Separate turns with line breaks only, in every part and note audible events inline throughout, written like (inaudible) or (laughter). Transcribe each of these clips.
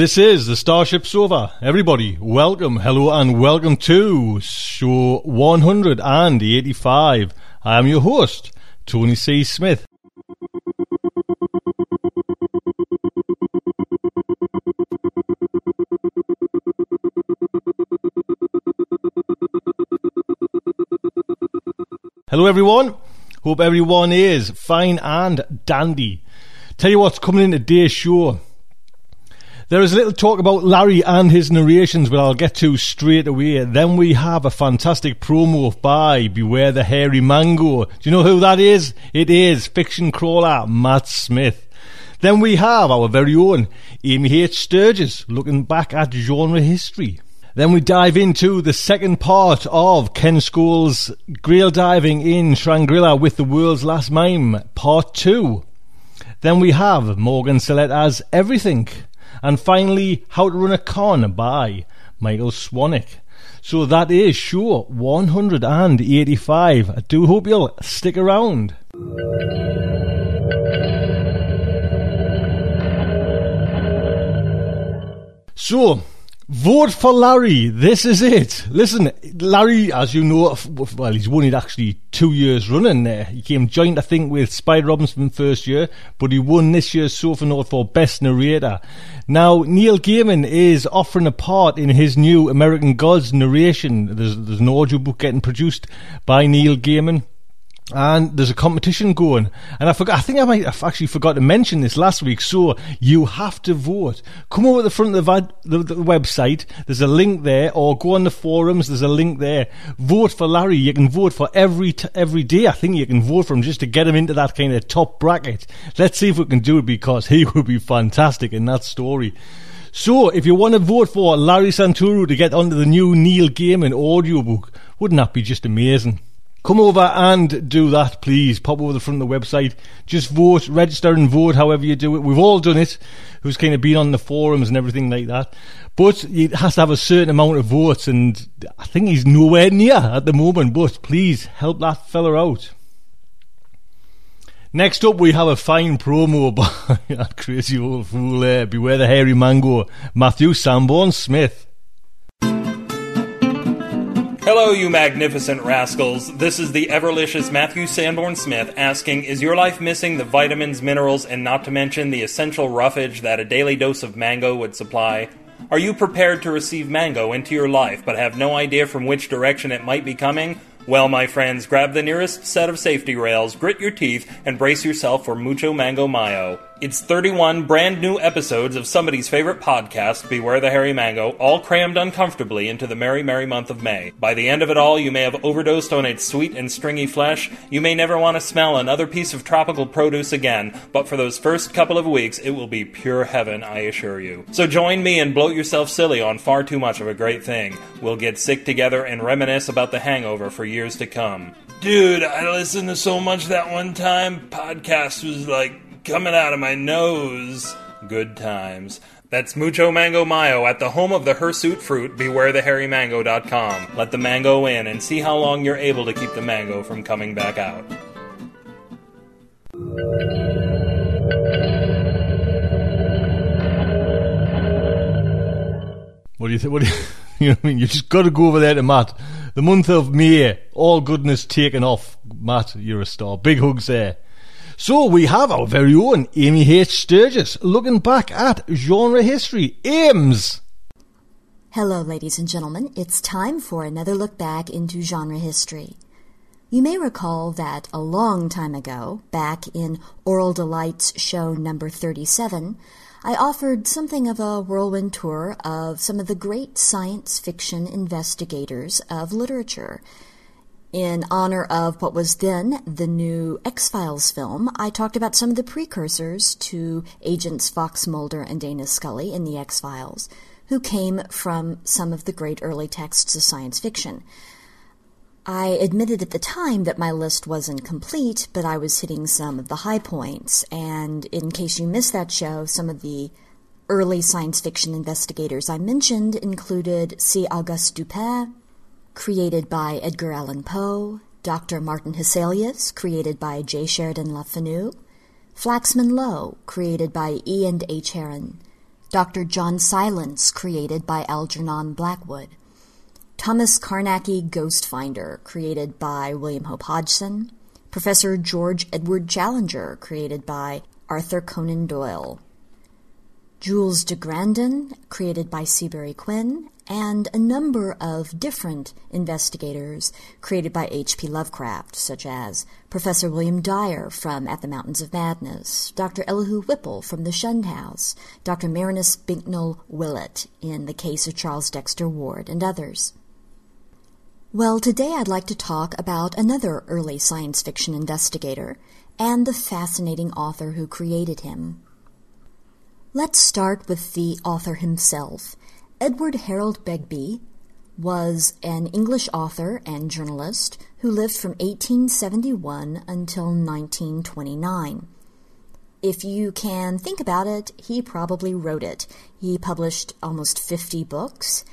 This is the Starship Sofa. Everybody, welcome, hello, and welcome to show 185. I am your host, Tony C. Smith. Hello, everyone. Hope everyone is fine and dandy. Tell you what's coming in today's show. There is a little talk about Larry and his narrations, but I'll get to straight away. Then we have a fantastic promo by Beware the Hairy Mango. Do you know who that is? It is fiction crawler Matt Smith. Then we have our very own Amy H. Sturgis looking back at genre history. Then we dive into the second part of Ken Scholes' Grail Diving in Shangri-La with the World's Last Mime, Part 2. Then we have Morgan Saletta's Everything. And finally, How to Run a Con by Michael Swanwick. So that is show 185. I do hope you'll stick around. So, vote for Larry. This is it. Listen, Larry, as you know, well, he's won it actually two years running there. He came joint, I think, with Spider Robinson first year, but he won this year's Sofanaut for Best Narrator. Now, Neil Gaiman is offering a part in his new American Gods narration. There's, there's an audiobook getting produced by Neil Gaiman and there's a competition going. And I forgot, I think I might have actually forgot to mention this last week. So you have to vote. Come over to the front of the, the, the, website. There's a link there, or go on the forums. There's a link there. Vote for Larry. You can vote for every t- every day. I think you can vote for him just to get him into that kind of top bracket. Let's see if we can do it because he (laughs) would be fantastic in that story. So, if you want to vote for Larry Santoro to get onto the new Neil Gaiman audiobook, wouldn't that be just amazing? Come over and do that, please. Pop over the front of the website. Just vote, register and vote however you do it. We've all done it, who's kind of been on the forums and everything like that. But it has to have a certain amount of votes, and I think he's nowhere near at the moment. But please help that fella out. Next up, we have a fine promo (laughs) by that crazy old fool there. Beware the hairy mango, Matthew Sanborn Smith.
Hello, you magnificent rascals. This is the everlicious Matthew Sanborn Smith asking Is your life missing the vitamins, minerals, and not to mention the essential roughage that a daily dose of mango would supply? Are you prepared to receive mango into your life but have no idea from which direction it might be coming? Well, my friends, grab the nearest set of safety rails, grit your teeth, and brace yourself for Mucho Mango Mayo. It's 31 brand new episodes of somebody's favorite podcast, Beware the Hairy Mango, all crammed uncomfortably into the merry, merry month of May. By the end of it all, you may have overdosed on its sweet and stringy flesh. You may never want to smell another piece of tropical produce again, but for those first couple of weeks, it will be pure heaven, I assure you. So join me and bloat yourself silly on far too much of a great thing. We'll get sick together and reminisce about the hangover for years to come. Dude, I listened to so much that one time, podcast was like coming out of my nose. Good times. That's Mucho Mango Mayo at the home of the hirsute fruit, bewarethehairymango.com. Let the mango in and see how long you're able to keep the mango from coming back out.
What do you think? What do you, (laughs) you know what I mean? You just got to go over there to Matt. The month of May, all goodness taken off. Matt, you're a star. Big hugs there. So we have our very own Amy H. Sturgis looking back at genre history. Ames!
Hello, ladies and gentlemen. It's time for another look back into genre history. You may recall that a long time ago, back in Aural Delights show number 37, I offered something of a whirlwind tour of some of the great science fiction investigators of literature. In honor of what was then the new X Files film, I talked about some of the precursors to Agents Fox Mulder and Dana Scully in the X Files, who came from some of the great early texts of science fiction. I admitted at the time that my list wasn't complete, but I was hitting some of the high points, and in case you missed that show, some of the early science fiction investigators I mentioned included C. Auguste Dupin, created by Edgar Allan Poe, Dr. Martin Hesselius, created by J. Sheridan Le Fanu, Flaxman Lowe, created by E. and H. Heron, Dr. John Silence, created by Algernon Blackwood, Thomas Carnacki Ghost Finder, created by William Hope Hodgson, Professor George Edward Challenger, created by Arthur Conan Doyle, Jules de Grandin, created by Seabury Quinn, and a number of different investigators created by H.P. Lovecraft, such as Professor William Dyer from At the Mountains of Madness, Dr. Elihu Whipple from The Shunned House, Dr. Marinus Bicknell Willett in The Case of Charles Dexter Ward, and others. Well, today I'd like to talk about another early science fiction investigator and the fascinating author who created him. Let's start with the author himself. Edward Harold Begbie was an English author and journalist who lived from 1871 until 1929. If you can think about it, he probably wrote it. He published almost 50 books,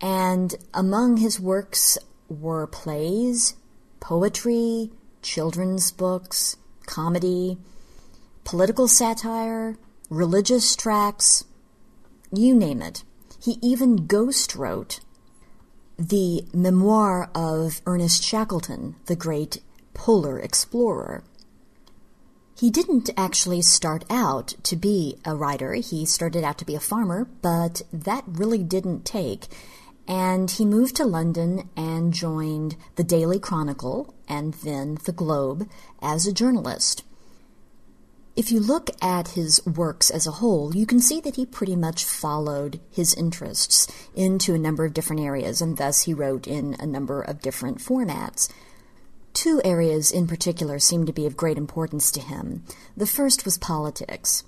and among his works were plays, poetry, children's books, comedy, political satire, religious tracts, you name it. He even ghost wrote the memoir of Ernest Shackleton, the great polar explorer. He didn't actually start out to be a writer. He started out to be a farmer, but that really didn't take. And he moved to London and joined the Daily Chronicle and then the Globe as a journalist. If you look at his works as a whole, you can see that he pretty much followed his interests into a number of different areas, and thus he wrote in a number of different formats. Two areas in particular seem to be of great importance to him. The first was politics.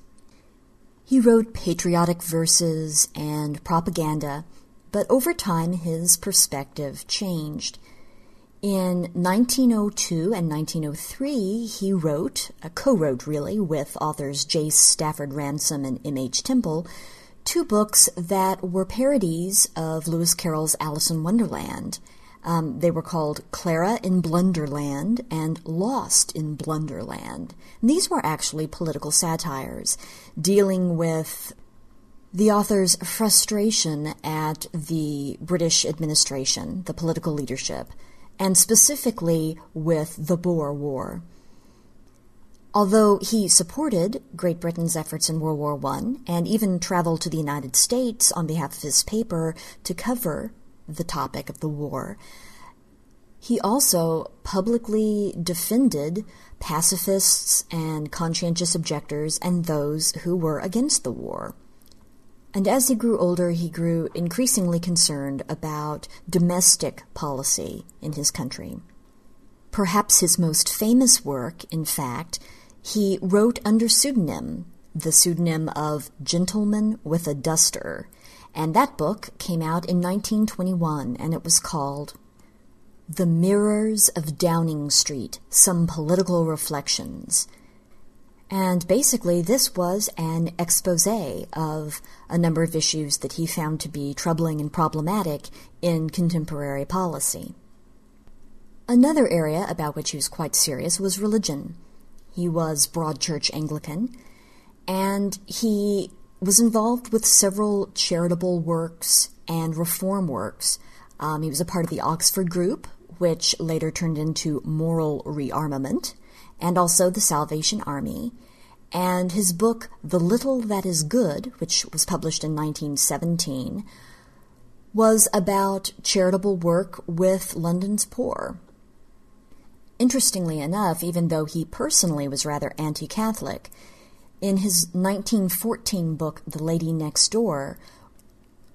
He wrote patriotic verses and propaganda, but over time his perspective changed. In 1902 and 1903, he wrote, uh, co wrote really, with authors J. Stafford Ransome and M. H. Temple, two books that were parodies of Lewis Carroll's Alice in Wonderland. Um, they were called Clara in Blunderland and Lost in Blunderland. And these were actually political satires dealing with the author's frustration at the British administration, the political leadership and specifically with the Boer War. Although he supported Great Britain's efforts in World War I and even traveled to the United States on behalf of his paper to cover the topic of the war, He also publicly defended pacifists and conscientious objectors and those who were against the war. And as he grew older, he grew increasingly concerned about domestic policy in his country. Perhaps his most famous work, in fact, he wrote under pseudonym, the pseudonym of Gentleman with a Duster, and that book came out in 1921 and it was called The Mirrors of Downing Street Some Political Reflections. And basically, this was an expose of a number of issues that he found to be troubling and problematic in contemporary policy. Another area about which he was quite serious was religion. He was Broad Church Anglican, and he was involved with several charitable works and reform works. Um, he was a part of the Oxford Group, which later turned into Moral Rearmament and also the Salvation Army. And his book, The Little That Is Good, which was published in 1917, was about charitable work with London's poor. Interestingly enough, even though he personally was rather anti Catholic, in his 1914 book, The Lady Next Door,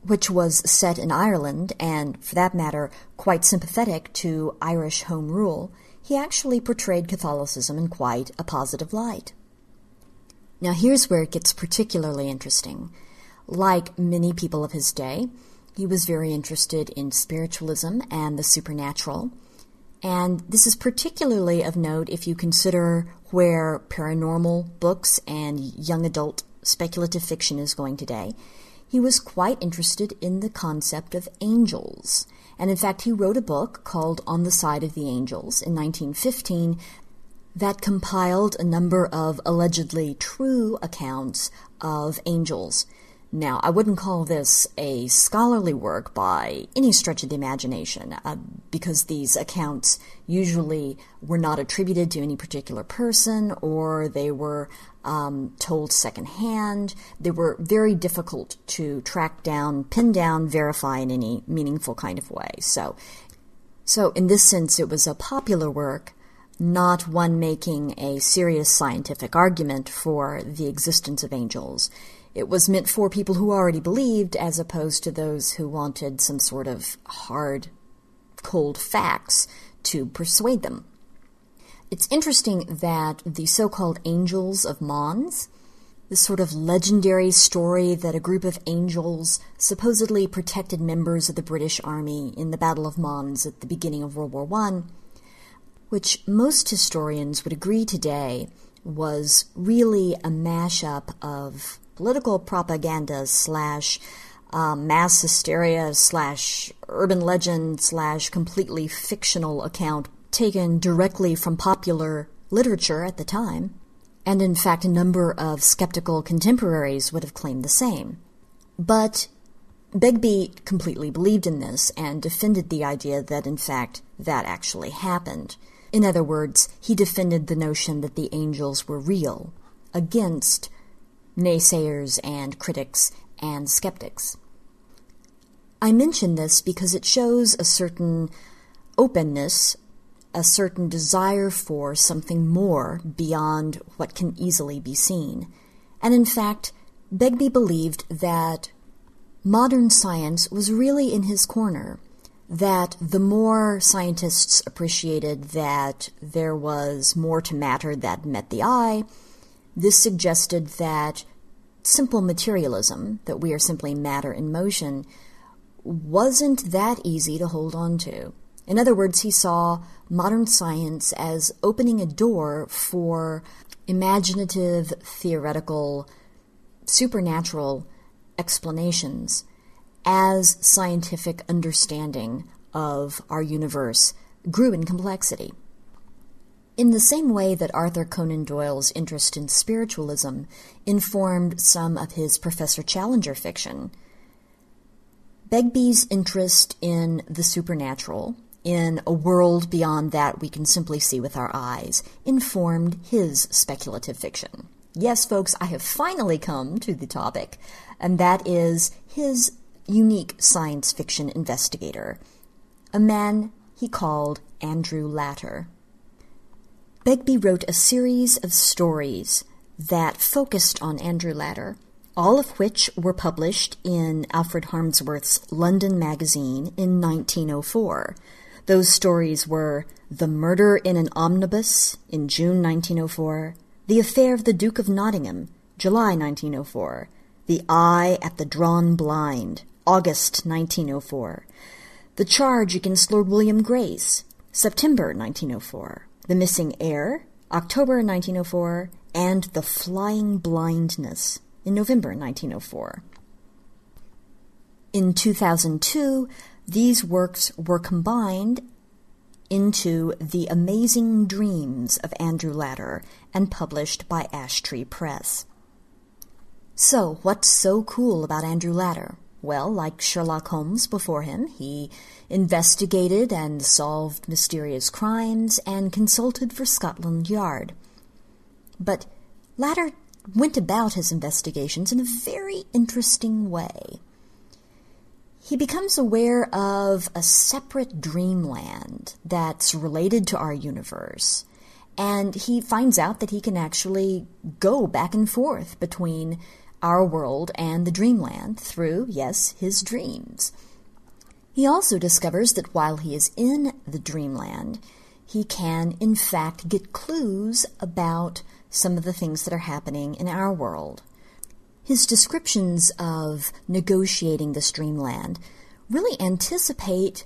which was set in Ireland and, for that matter, quite sympathetic to Irish Home Rule, he actually portrayed Catholicism in quite a positive light. Now, here's where it gets particularly interesting. Like many people of his day, he was very interested in spiritualism and the supernatural. And this is particularly of note if you consider where paranormal books and young adult speculative fiction is going today. He was quite interested in the concept of angels. And in fact, he wrote a book called On the Side of the Angels in 1915 that compiled a number of allegedly true accounts of angels. Now, I wouldn't call this a scholarly work by any stretch of the imagination, uh, because these accounts usually were not attributed to any particular person or they were um, told secondhand. They were very difficult to track down, pin down, verify in any meaningful kind of way. So, so in this sense, it was a popular work, not one making a serious scientific argument for the existence of angels. It was meant for people who already believed, as opposed to those who wanted some sort of hard, cold facts to persuade them. It's interesting that the so called Angels of Mons, this sort of legendary story that a group of angels supposedly protected members of the British Army in the Battle of Mons at the beginning of World War I, which most historians would agree today was really a mashup of political propaganda slash um, mass hysteria slash urban legend slash completely fictional account taken directly from popular literature at the time. And in fact, a number of skeptical contemporaries would have claimed the same. But Begbie completely believed in this and defended the idea that, in fact, that actually happened. In other words, he defended the notion that the angels were real against naysayers and critics and skeptics. I mention this because it shows a certain openness, a certain desire for something more beyond what can easily be seen. And in fact, Begbie believed that modern science was really in his corner, that the more scientists appreciated that there was more to matter that met the eye, this suggested that simple materialism, that we are simply matter in motion, wasn't that easy to hold on to. In other words, he saw modern science as opening a door for imaginative, theoretical, supernatural explanations as scientific understanding of our universe grew in complexity. In the same way that Arthur Conan Doyle's interest in spiritualism informed some of his Professor Challenger fiction, Begbie's interest in the supernatural, in a world beyond that we can simply see with our eyes, informed his speculative fiction. Yes, folks, I have finally come to the topic, and that is his unique science fiction investigator, a man he called Andrew Latter. Begbie wrote a series of stories that focused on Andrew Latter, all of which were published in Alfred Harmsworth's London Magazine in 1904. Those stories were The Murder in an Omnibus in June 1904, The Affair of the Duke of Nottingham, July 1904, The Eye at the Drawn Blind, August 1904, The Charge Against Lord William Grace, September 1904, The Missing Heir, October 1904, and The Flying Blindness in November 1904. In 2002, these works were combined into The Amazing Dreams of Andrew Latter and published by Ashtree Press. So, what's so cool about Andrew Latter? Well, like Sherlock Holmes before him, he investigated and solved mysterious crimes and consulted for Scotland Yard. But Latter went about his investigations in a very interesting way. He becomes aware of a separate dreamland that's related to our universe, and he finds out that he can actually go back and forth between our world and the dreamland through, yes, his dreams. He also discovers that while he is in the dreamland, he can, in fact, get clues about some of the things that are happening in our world. His descriptions of negotiating this dreamland really anticipate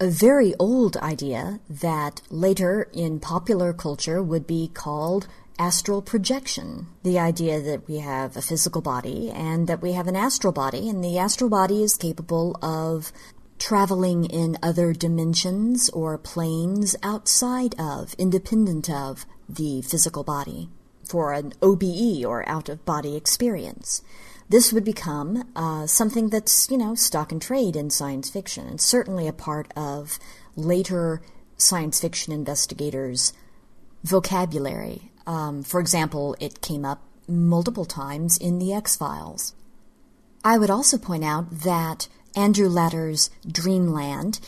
a very old idea that later in popular culture would be called astral projection. The idea that we have a physical body and that we have an astral body, and the astral body is capable of traveling in other dimensions or planes outside of, independent of, the physical body for an OBE or out of body experience. This would become uh, something that's, you know, stock and trade in science fiction, and certainly a part of later science fiction investigators' vocabulary. Um, for example, it came up multiple times in The X Files. I would also point out that Andrew Latter's Dreamland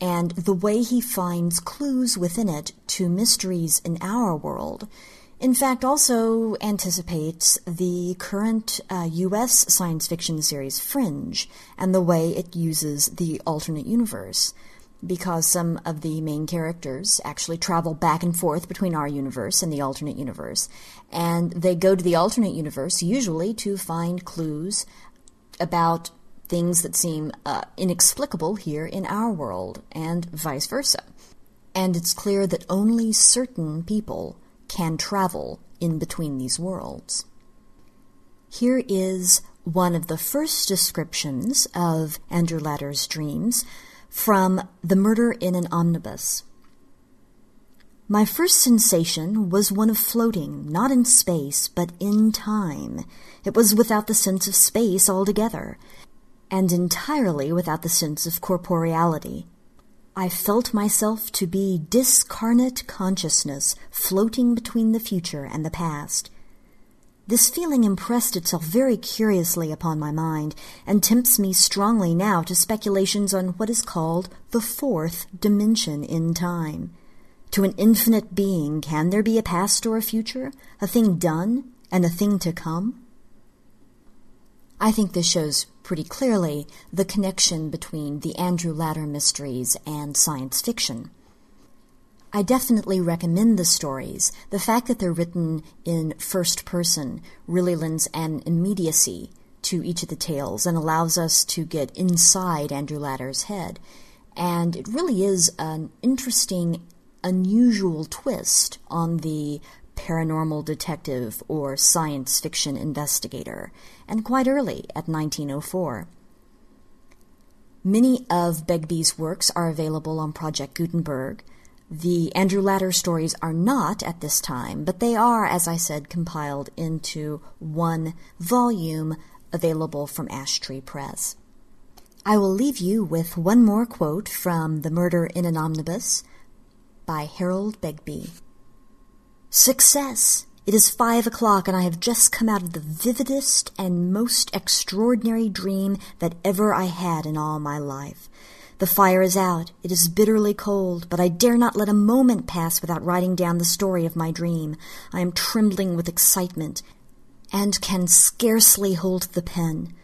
and the way he finds clues within it to mysteries in our world in fact, also anticipates the current uh, U.S. science fiction series Fringe and the way it uses the alternate universe. Because some of the main characters actually travel back and forth between our universe and the alternate universe. And they go to the alternate universe usually to find clues about things that seem uh, inexplicable here in our world, and vice versa. And it's clear that only certain people can travel in between these worlds. Here is one of the first descriptions of Andrew Latter's dreams from The Murder in an Omnibus. My first sensation was one of floating, not in space, but in time. It was without the sense of space altogether, and entirely without the sense of corporeality. I felt myself to be discarnate consciousness floating between the future and the past. This feeling impressed itself very curiously upon my mind, and tempts me strongly now to speculations on what is called the fourth dimension in time. To an infinite being, can there be a past or a future, a thing done and a thing to come? I think this shows pretty clearly the connection between the Andrew Latter mysteries and science fiction. I definitely recommend the stories. The fact that they're written in first person really lends an immediacy to each of the tales and allows us to get inside Andrew Latter's head. And it really is an interesting, unusual twist on the paranormal detective or science fiction investigator, and quite early at 1904. Many of Begbie's works are available on Project Gutenberg. The Andrew Latter stories are not at this time, but they are, as I said, compiled into one volume available from Ash Tree Press. I will leave you with one more quote from The Murder in an Omnibus by Harold Begbie. Success! It is five o'clock, and I have just come out of the vividest and most extraordinary dream that ever I had in all my life. The fire is out. It is bitterly cold, but I dare not let a moment pass without writing down the story of my dream. I am trembling with excitement and can scarcely hold the pen.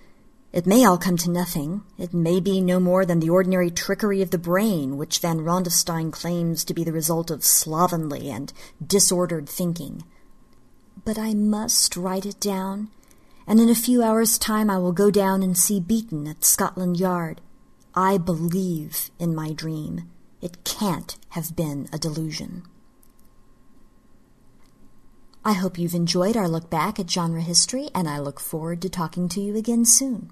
It may all come to nothing. It may be no more than the ordinary trickery of the brain, which Van Rondestein claims to be the result of slovenly and disordered thinking. But I must write it down, and in a few hours' time I will go down and see Beaton at Scotland Yard. I believe in my dream. It can't have been a delusion. I hope you've enjoyed our look back at genre history, and I look forward to talking to you again soon.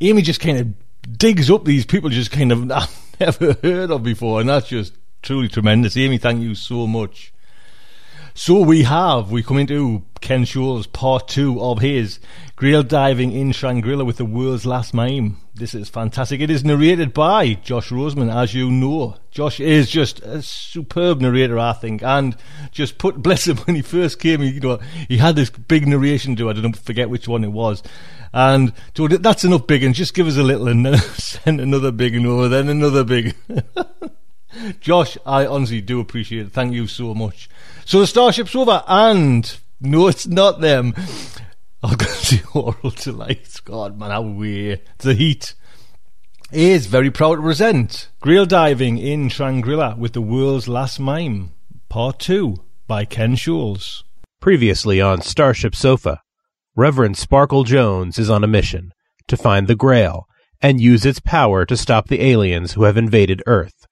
Amy just kind of digs up these people just kind of (laughs) I've never heard of before, and that's just truly tremendous. Amy, thank you so much. So we have, we come into Ken Scholes' part two of his Grail diving in Shangri-La with the world's last mime. This is fantastic. It is narrated by Josh Roseman, as you know. Josh is just a superb narrator, I think, and just put, (laughs) bless him, when he first came, you know, he had this big narration to, I don't forget which one it was. And so that's enough big and just give us a little and then (laughs) send another big and over, then another big. (laughs) Josh, I honestly do appreciate it. Thank you so much. So the starship's over, and (laughs) no, it's not them. I've got (laughs) the aural delights. God, man, how weird. The heat is very proud to present Grail Diving in Shangri-La with the World's Last Mime, Part 2 by Ken Scholes.
Previously on Starship Sofa, Reverend Sparkle Jones is on a mission to find the Grail and use its power to stop the aliens who have invaded Earth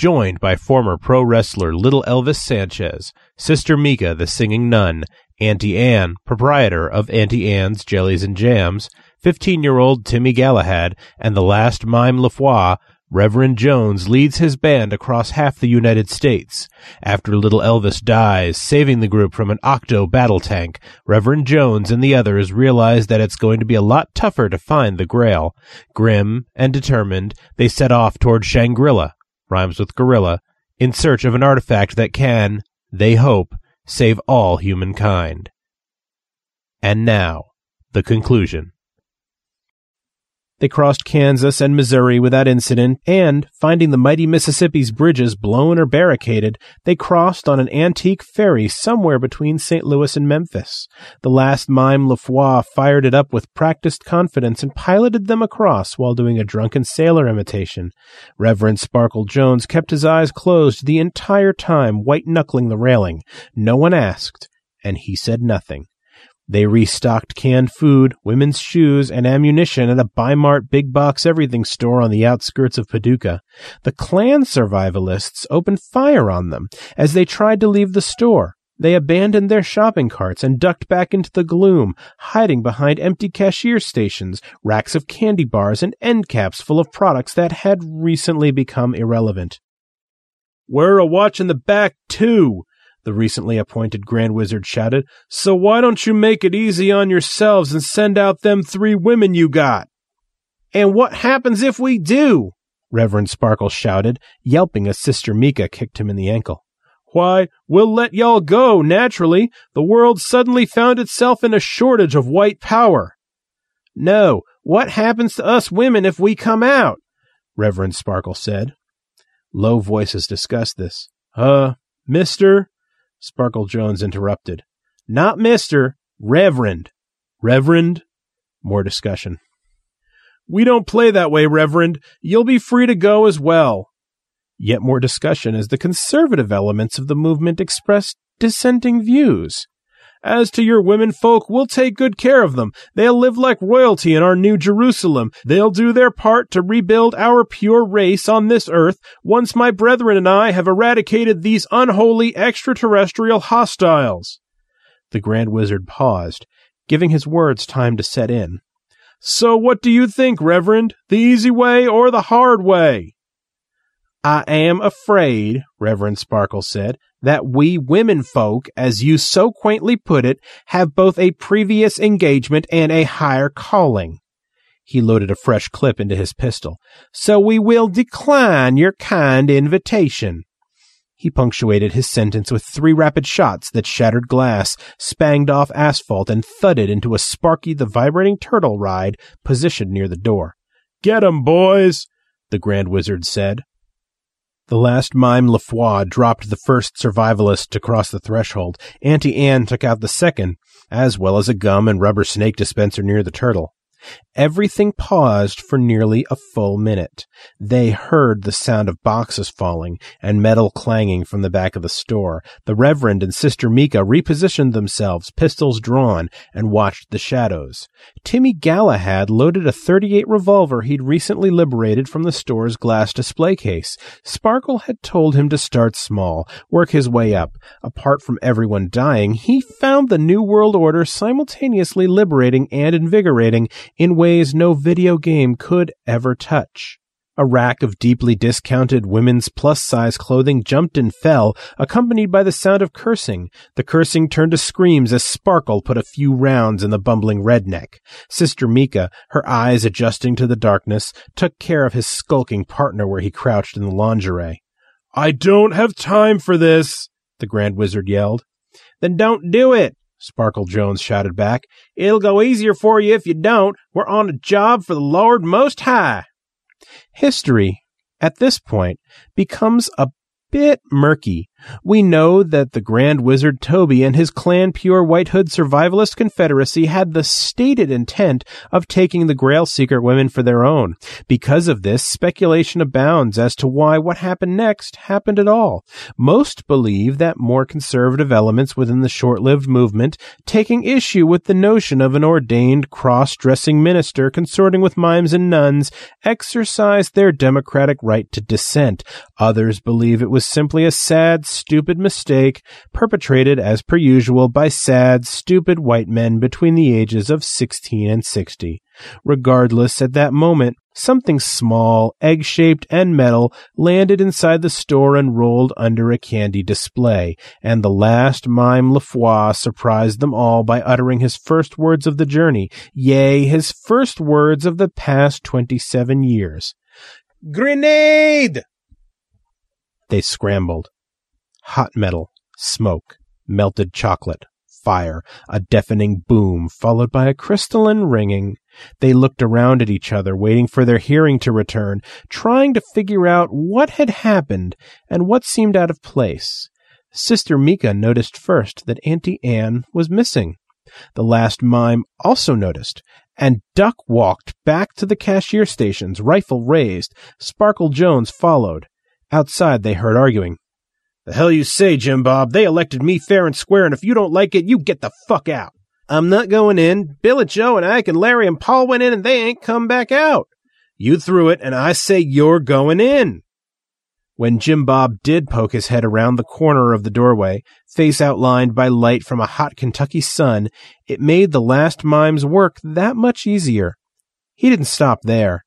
joined by former pro wrestler Little Elvis Sanchez, Sister Mika the singing nun, Auntie Anne, proprietor of Auntie Anne's Jellies and Jams, 15 year old Timmy Galahad, and the last mime LaFois, Reverend Jones leads his band across half the United States. After little Elvis dies, saving the group from an octo battle tank, Reverend Jones and the others realize that it's going to be a lot tougher to find the Grail. Grim and determined, they set off toward Shangri-La, rhymes with gorilla, in search of an artifact that can, they hope, save all humankind. And now, the conclusion. They crossed Kansas and Missouri without incident, and, finding the mighty Mississippi's bridges blown or barricaded, they crossed on an antique ferry somewhere between St. Louis and Memphis. The last mime LaFois fired it up with practiced confidence and piloted them across while doing a drunken sailor imitation. Reverend Sparkle Jones kept his eyes closed the entire time, white knuckling the railing. No one asked, and he said nothing. They restocked canned food, women's shoes, and ammunition at a Bi-Mart big box everything store on the outskirts of Paducah. The Klan survivalists opened fire on them as they tried to leave the store. They abandoned their shopping carts and ducked back into the gloom, hiding behind empty cashier stations, racks of candy bars, and end caps full of products that had recently become irrelevant. We're a watching the back, too, the recently appointed Grand Wizard shouted. So why don't you make it easy on yourselves and send out them three women you got? And what happens if we do? Reverend Sparkle shouted, yelping as Sister Mika kicked him in the ankle. Why, we'll let y'all go, naturally. The world suddenly found itself in a shortage of white power. No, what happens to us women if we come out? Reverend Sparkle said. Low voices discussed this. Uh, mister, Sparkle Jones interrupted. Not Mr. Reverend. Reverend? More discussion. We don't play that way, Reverend. You'll be free to go as well. Yet more discussion as the conservative elements of the movement expressed dissenting views. As to your women folk, we'll take good care of them. They'll live like royalty in our new Jerusalem. They'll do their part to rebuild our pure race on this earth once my brethren and I have eradicated these unholy extraterrestrial hostiles. The Grand Wizard paused, giving his words time to set in. So what do you think, Reverend? The easy way or the hard way? I am afraid, Reverend Sparkle said, that we women folk, as you so quaintly put it, have both a previous engagement and a higher calling. He loaded a fresh clip into his pistol. So we will decline your kind invitation. He punctuated his sentence with three rapid shots that shattered glass, spanged off asphalt, and thudded into a Sparky the Vibrating Turtle ride positioned near the door. Get 'em, boys, the Grand Wizard said. The last mime Lafois dropped the first survivalist to cross the threshold. Auntie Anne took out the second, as well as a gum and rubber snake dispenser near the turtle. Everything paused for nearly a full minute. They heard the sound of boxes falling and metal clanging from the back of the store. The Reverend and Sister Mika repositioned themselves, pistols drawn, and watched the shadows. Timmy Galahad loaded a 38 revolver he'd recently liberated from the store's glass display case. Sparkle had told him to start small, work his way up. Apart from everyone dying, he found the New World Order simultaneously liberating and invigorating in ways no video game could ever touch. A rack of deeply discounted women's plus size clothing jumped and fell, accompanied by the sound of cursing. The cursing turned to screams as Sparkle put a few rounds in the bumbling redneck. Sister Mika, her eyes adjusting to the darkness, took care of his skulking partner where he crouched in the lingerie. I don't have time for this, the Grand Wizard yelled. Then don't do it, Sparkle Jones shouted back. It'll go easier for you if you don't. We're on a job for the Lord Most High. History, at this point, becomes a bit murky. We know that the Grand Wizard Toby and his clan Pure White Hood Survivalist Confederacy had the stated intent of taking the Grail Seeker women for their own. Because of this, speculation abounds as to why what happened next happened at all. Most believe that more conservative elements within the short-lived movement, taking issue with the notion of an ordained cross-dressing minister consorting with mimes and nuns, exercised their democratic right to dissent. Others believe it was simply a sad stupid mistake perpetrated as per usual by sad, stupid white men between the ages of 16 and 60. Regardless, at that moment, something small, egg shaped, and metal landed inside the store and rolled under a candy display, and the last mime Lafois surprised them all by uttering his first words of the journey, yea, his first words of the past 27 years. Grenade! They scrambled hot metal, smoke, melted chocolate, fire, a deafening boom, followed by a crystalline ringing. They looked around at each other, waiting for their hearing to return, trying to figure out what had happened and what seemed out of place. Sister Mika noticed first that Auntie Anne was missing. The last mime also noticed, and duck walked back to the cashier stations, rifle raised. Sparkle Jones followed. Outside they heard arguing. The hell you say, Jim Bob? They elected me fair and square, and if you don't like it, you get the fuck out. I'm not going in. Bill and Joe and Ike and Larry and Paul went in and they ain't come back out. You threw it, and I say you're going in. When Jim Bob did poke his head around the corner of the doorway, face outlined by light from a hot Kentucky sun, it made the last mime's work that much easier. He didn't stop there.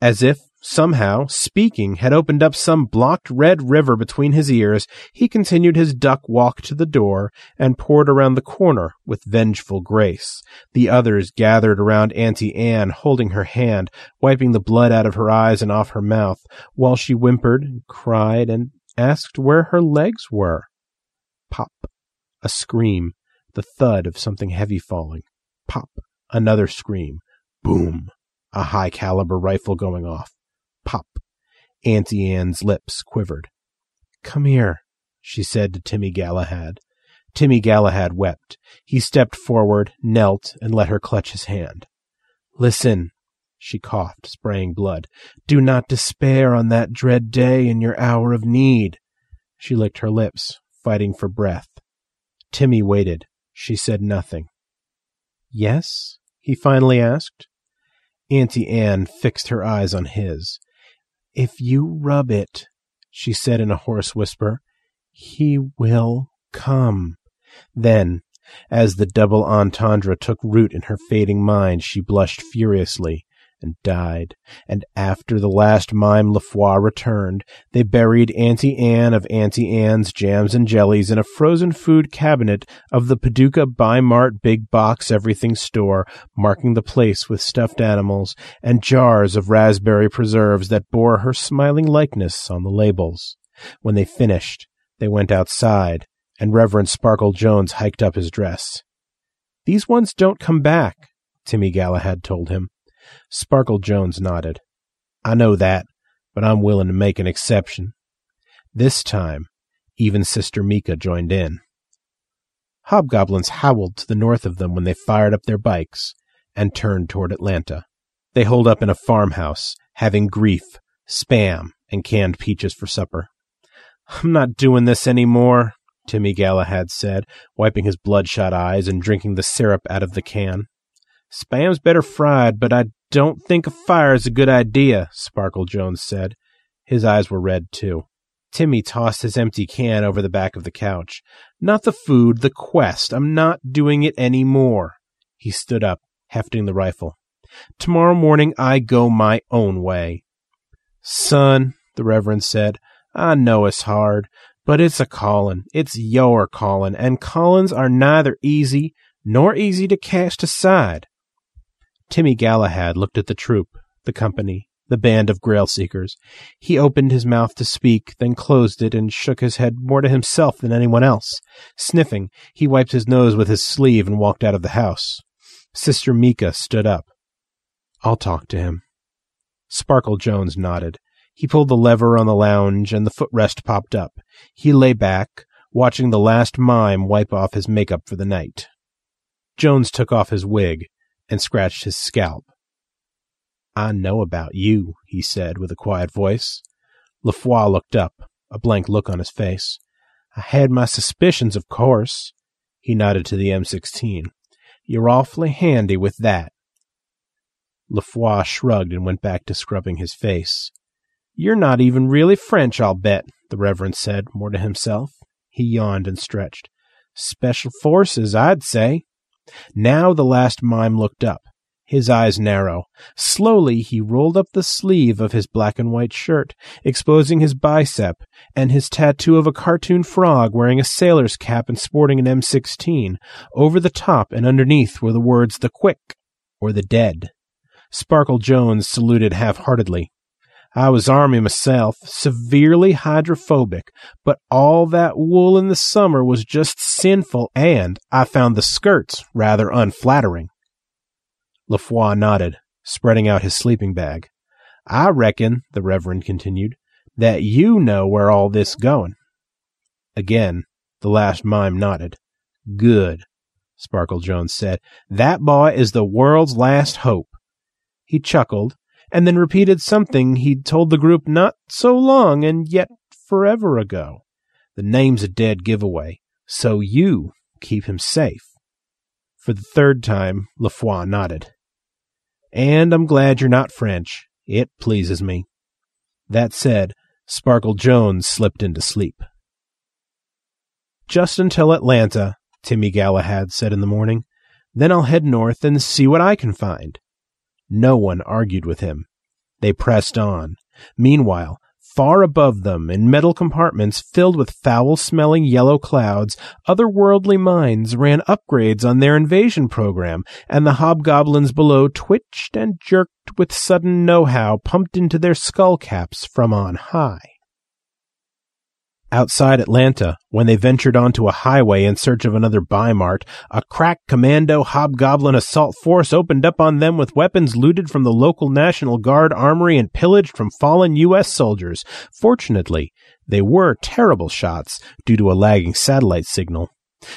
As if Somehow, speaking had opened up some blocked red river between his ears. He continued his duck walk to the door and poured around the corner with vengeful grace. The others gathered around Auntie Anne, holding her hand, wiping the blood out of her eyes and off her mouth, while she whimpered and cried and asked where her legs were. Pop. A scream. The thud of something heavy falling. Pop. Another scream. Boom. A high caliber rifle going off. Auntie Anne's lips quivered. Come here, she said to Timmy Galahad. Timmy Galahad wept. He stepped forward, knelt, and let her clutch his hand. Listen, she coughed, spraying blood. Do not despair on that dread day in your hour of need. She licked her lips, fighting for breath. Timmy waited. She said nothing. Yes? he finally asked. Auntie Anne fixed her eyes on his. If you rub it, she said in a hoarse whisper, he will come. Then, as the double entendre took root in her fading mind, she blushed furiously and died. And after the last mime Lafois returned, they buried Auntie Anne of Auntie Anne's jams and jellies in a frozen food cabinet of the Paducah Bi-Mart big box everything store, marking the place with stuffed animals and jars of raspberry preserves that bore her smiling likeness on the labels. When they finished, They went outside, and Reverend Sparkle Jones hiked up his dress. These ones don't come back, Timmy Galahad told him. Sparkle Jones nodded. I know that, but I'm willing to make an exception. This time, even Sister Mika joined in. Hobgoblins howled to the north of them when they fired up their bikes and turned toward Atlanta. They holed up in a farmhouse, having grief, spam, and canned peaches for supper. I'm not doing this any more, Timmy Galahad said, wiping his bloodshot eyes and drinking the syrup out of the can. Spam's better fried, but I don't think a fire is a good idea, Sparkle Jones said. His eyes were red, too. Timmy tossed his empty can over the back of the couch. Not the food, the quest. I'm not doing it any more. He stood up, hefting the rifle. Tomorrow morning I go my own way. Son, the Reverend said, I know it's hard, but it's a callin'. It's your callin', and callins are neither easy nor easy to cast aside. Timmy Galahad looked at the troop, the company, the band of grail seekers. He opened his mouth to speak, then closed it and shook his head more to himself than anyone else. Sniffing, he wiped his nose with his sleeve and walked out of the house. Sister Mika stood up. I'll talk to him. Sparkle Jones nodded. He pulled the lever on the lounge and the footrest popped up. He lay back, watching the last mime wipe off his makeup for the night. Jones took off his wig and scratched his scalp. I know about you, he said with a quiet voice. Lefoy looked up, a blank look on his face. I had my suspicions, of course. He nodded to the M16. You're awfully handy with that. Lefoy shrugged and went back to scrubbing his face. You're not even really French, I'll bet, the Reverend said, more to himself. He yawned and stretched. Special forces, I'd say. Now the last mime looked up his eyes narrow. Slowly he rolled up the sleeve of his black and white shirt, exposing his bicep and his tattoo of a cartoon frog wearing a sailor's cap and sporting an M16. Over the top and underneath were the words the quick or the dead. Sparkle Jones saluted half-heartedly. I was army myself, severely hydrophobic, but all that wool in the summer was just sinful and I found the skirts rather unflattering. Lefoy nodded, spreading out his sleeping bag. I reckon, the Reverend continued, that you know where all this going. Again, the last mime nodded. Good, Sparkle Jones said. That boy is the world's last hope. He chuckled, and then repeated something he'd told the group not so long and yet forever ago. The name's a dead giveaway, so you keep him safe. For the third time, Lefoy nodded. And I'm glad you're not French. It pleases me. That said, Sparkle Jones slipped into sleep. Just until Atlanta, Timmy Galahad said in the morning. Then I'll head north and see what I can find. No one argued with him. They pressed on. Meanwhile, Far above them, in metal compartments filled with foul smelling yellow clouds, otherworldly minds ran upgrades on their invasion program, and the hobgoblins below twitched and jerked with sudden know how pumped into their skull caps from on high. Outside Atlanta, when they ventured onto a highway in search of another Bi-Mart, a crack commando hobgoblin assault force opened up on them with weapons looted from the local National Guard armory and pillaged from fallen U.S. soldiers. Fortunately, they were terrible shots due to a lagging satellite signal.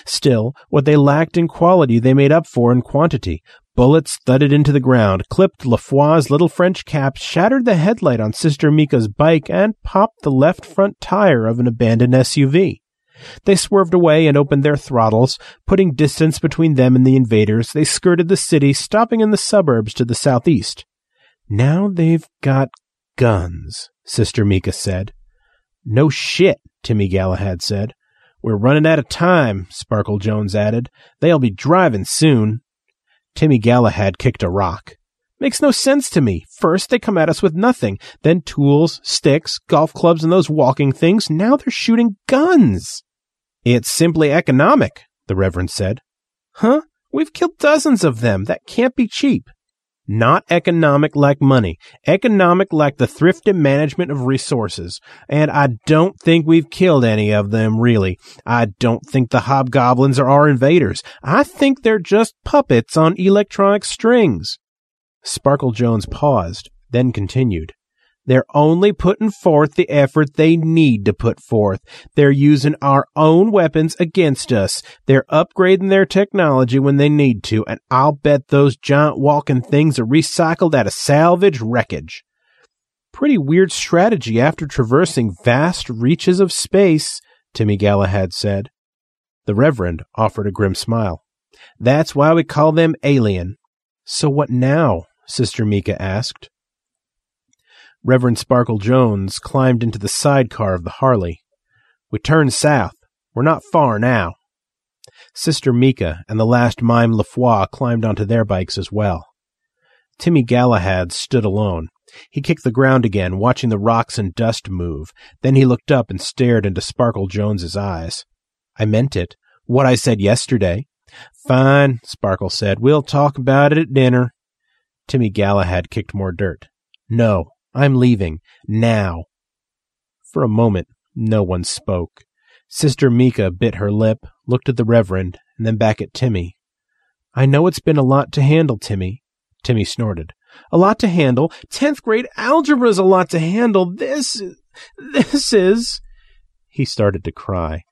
Still, what they lacked in quality they made up for in quantity. Bullets thudded into the ground, clipped Lefoy's little French cap, shattered the headlight on Sister Mika's bike, and popped the left front tire of an abandoned SUV. They swerved away and opened their throttles, putting distance between them and the invaders. They skirted the city, stopping in the suburbs to the southeast. Now they've got guns, Sister Mika said. No shit, Timmy Galahad said. We're running out of time, Sparkle Jones added. They'll be driving soon. Timmy Galahad kicked a rock. Makes no sense to me. First they come at us with nothing, then tools, sticks, golf clubs, and those walking things. Now they're shooting guns. It's simply economic, the Reverend said. Huh? We've killed dozens of them. That can't be cheap. Not economic like money. Economic like the thrift and management of resources. And I don't think we've killed any of them, really. I don't think the hobgoblins are our invaders. I think they're just puppets on electronic strings. Sparkle Jones paused, then continued. They're only putting forth the effort they need to put forth. They're using our own weapons against us. They're upgrading their technology when they need to, and I'll bet those giant walking things are recycled out of salvage wreckage. Pretty weird strategy after traversing vast reaches of space, Timmy Galahad said. The Reverend offered a grim smile. That's why we call them alien. So what now? Sister Mika asked. Reverend Sparkle Jones climbed into the sidecar of the Harley. We turned south. We're not far now. Sister Mika and the last mime Lefoy climbed onto their bikes as well. Timmy Galahad stood alone. He kicked the ground again, watching the rocks and dust move. Then he looked up and stared into Sparkle Jones's eyes. I meant it. What I said yesterday. Fine, Sparkle said. We'll talk about it at dinner. Timmy Galahad kicked more dirt. No, I'm leaving. Now. For a moment, no one spoke. Sister Mika bit her lip, looked at the Reverend, and then back at Timmy. I know it's been a lot to handle, Timmy. Timmy snorted. A lot to handle? Tenth grade algebra's a lot to handle. This, this is. He started to cry.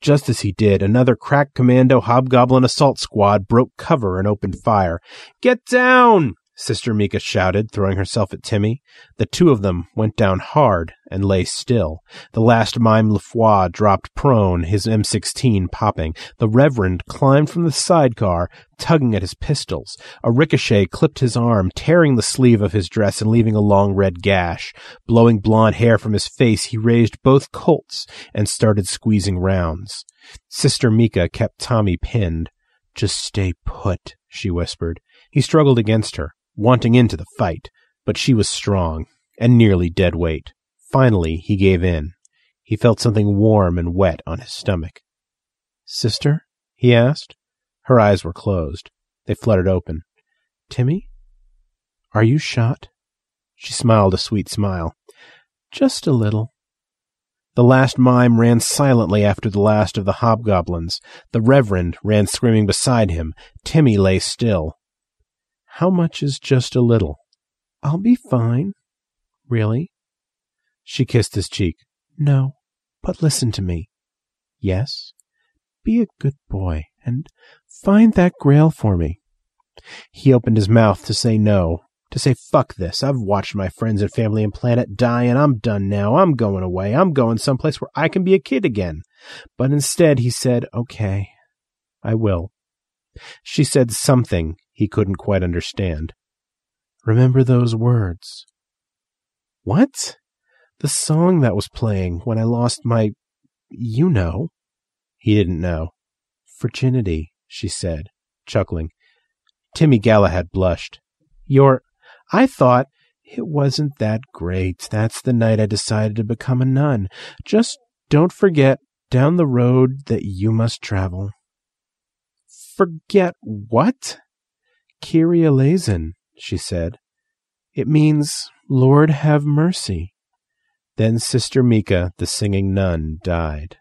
Just as he did, another crack commando hobgoblin assault squad broke cover and opened fire. Get down! Sister Mika shouted, throwing herself at Timmy. The two of them went down hard and lay still. The last mime Lefoy dropped prone, his M16 popping. The Reverend climbed from the sidecar, tugging at his pistols. A ricochet clipped his arm, tearing the sleeve of his dress and leaving a long red gash. Blowing blond hair from his face, he raised both Colts and started squeezing rounds. Sister Mika kept Tommy pinned. Just stay put, she whispered. He struggled against her wanting into the fight, but she was strong and nearly dead weight. Finally, he gave in. He felt something warm and wet on his stomach. Sister? he asked. Her eyes were closed. They fluttered open. Timmy? Are you shot? She smiled a sweet smile. Just a little. The last mime ran silently after the last of the hobgoblins. The Reverend ran screaming beside him. Timmy lay still. How much is just a little? I'll be fine. Really? She kissed his cheek. No, but listen to me. Yes? Be a good boy and find that grail for me. He opened his mouth to say no, to say fuck this. I've watched my friends and family and planet die and I'm done now. I'm going away. I'm going someplace where I can be a kid again. But instead he said, okay, I will. She said something he couldn't quite understand. Remember those words. What? The song that was playing when I lost my. You know. He didn't know. Virginity, she said, chuckling. Timmy Galahad blushed. Your. I thought. It wasn't that great. That's the night I decided to become a nun. Just don't forget down the road that you must travel. Forget what? Kyrie eleison, she said. It means, Lord have mercy. Then Sister Mika, the singing nun, died.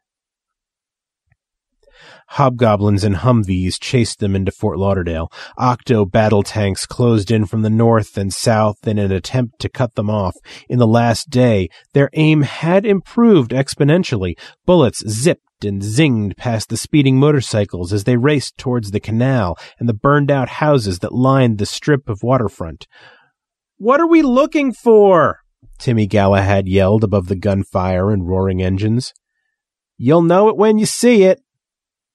Hobgoblins and Humvees chased them into Fort Lauderdale. Octo battle tanks closed in from the north and south in an attempt to cut them off. In the last day, their aim had improved exponentially. Bullets zipped and zinged past the speeding motorcycles as they raced towards the canal and the burned out houses that lined the strip of waterfront. What are we looking for? Timmy Galahad yelled above the gunfire and roaring engines. You'll know it when you see it.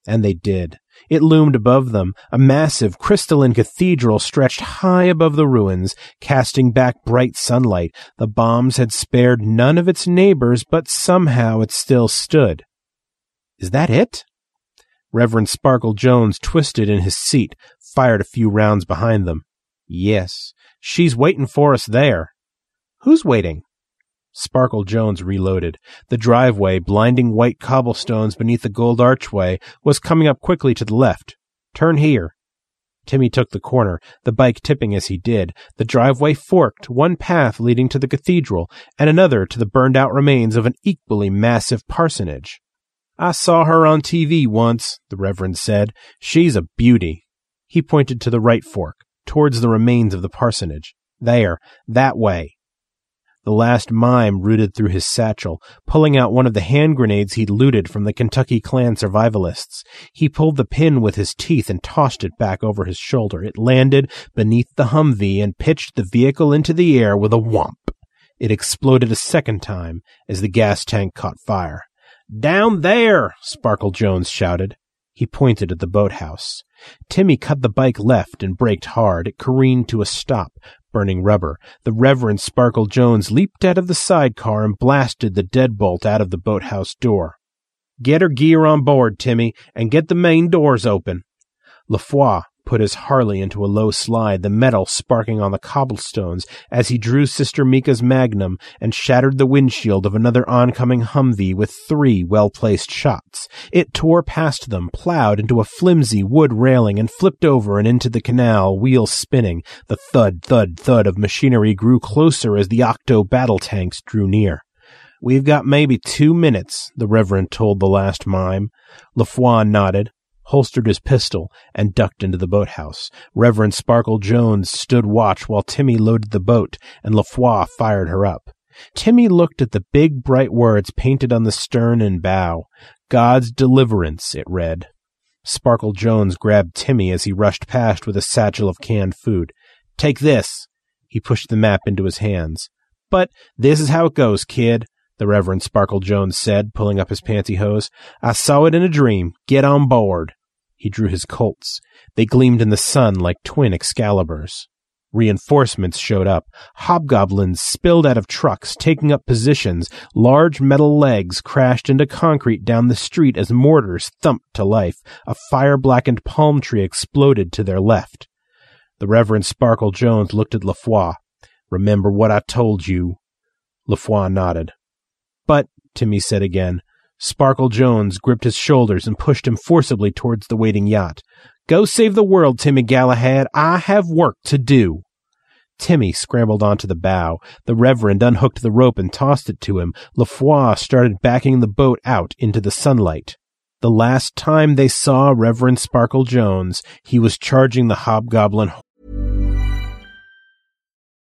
And they did. It loomed above them, a massive crystalline cathedral stretched high above the ruins, casting back bright sunlight. The bombs had spared none of its neighbors, but somehow it still stood. Is that it? Reverend Sparkle Jones twisted in his seat, fired a few rounds behind them. Yes, she's waiting for us there. Who's waiting? Sparkle Jones reloaded. The driveway, blinding white cobblestones beneath the gold archway, was coming up quickly to the left. Turn here. Timmy took the corner, the bike tipping as he did. The driveway forked, one path leading to the cathedral, and another to the burned out remains of an equally massive parsonage. I saw her on TV once, the Reverend said. She's a beauty. He pointed to the right fork, towards the remains of the parsonage. There, that way. The last mime rooted through his satchel, pulling out one of the hand grenades he'd looted from the Kentucky Klan survivalists. He pulled the pin with his teeth and tossed it back over his shoulder. It landed beneath the Humvee and pitched the vehicle into the air with a whomp. It exploded a second time as the gas tank caught fire. Down there! Sparkle Jones shouted. He pointed at the boathouse. Timmy cut the bike left and braked hard. It careened to a stop, burning rubber. The Reverend Sparkle Jones leaped out of the sidecar and blasted the deadbolt out of the boathouse door. Get her gear on board, Timmy, and get the main doors open. Lafoy put his Harley into a low slide, the metal sparking on the cobblestones as he drew Sister Mika's magnum and shattered the windshield of another oncoming Humvee with three well-placed shots. It tore past them, plowed into a flimsy wood railing, and flipped over and into the canal, wheels spinning. The thud, thud, thud of machinery grew closer as the octo battle tanks drew near. We've got maybe two minutes, the Reverend told the last mime. Lafoy nodded holstered his pistol, and ducked into the boathouse. Reverend Sparkle Jones stood watch while Timmy loaded the boat, and Lafoy fired her up. Timmy looked at the big bright words painted on the stern and bow. God's deliverance, it read. Sparkle Jones grabbed Timmy as he rushed past with a satchel of canned food. Take this. He pushed the map into his hands. But this is how it goes, kid, the Reverend Sparkle Jones said, pulling up his pantyhose. I saw it in a dream. Get on board. He drew his Colts. They gleamed in the sun like twin Excaliburs. Reinforcements showed up. Hobgoblins spilled out of trucks, taking up positions. Large metal legs crashed into concrete down the street as mortars thumped to life. A fire blackened palm tree exploded to their left. The Reverend Sparkle Jones looked at Lafoy. Remember what I told you. Lafoy nodded. But, Timmy said again, Sparkle Jones gripped his shoulders and pushed him forcibly towards the waiting yacht. Go save the world, Timmy Galahad. I have work to do. Timmy scrambled onto the bow. The Reverend unhooked the rope and tossed it to him. Lafoy started backing the boat out into the sunlight. The last time they saw Reverend Sparkle Jones, he was charging the hobgoblin.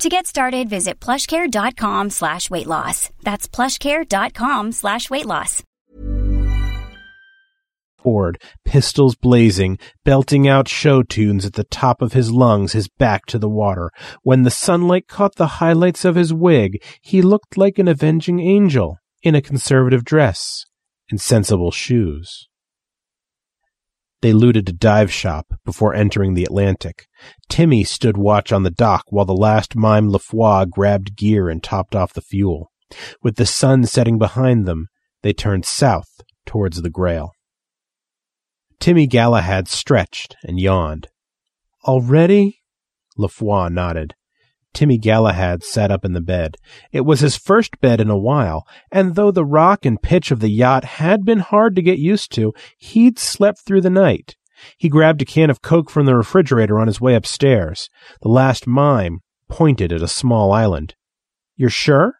To get started, visit plushcare.com slash weight loss. That's plushcare.com slash weight loss.
Ford, pistols blazing, belting out show tunes at the top of his lungs, his back to the water. When the sunlight caught the highlights of his wig, he looked like an avenging angel in a conservative dress and sensible shoes. They looted a dive shop before entering the Atlantic. Timmy stood watch on the dock while the last mime Lafoy grabbed gear and topped off the fuel. With the sun setting behind them, they turned south towards the Grail. Timmy Galahad stretched and yawned. Already? Lafoy nodded. Timmy Galahad sat up in the bed. It was his first bed in a while, and though the rock and pitch of the yacht had been hard to get used to, he'd slept through the night. He grabbed a can of Coke from the refrigerator on his way upstairs. The last mime pointed at a small island. You're sure?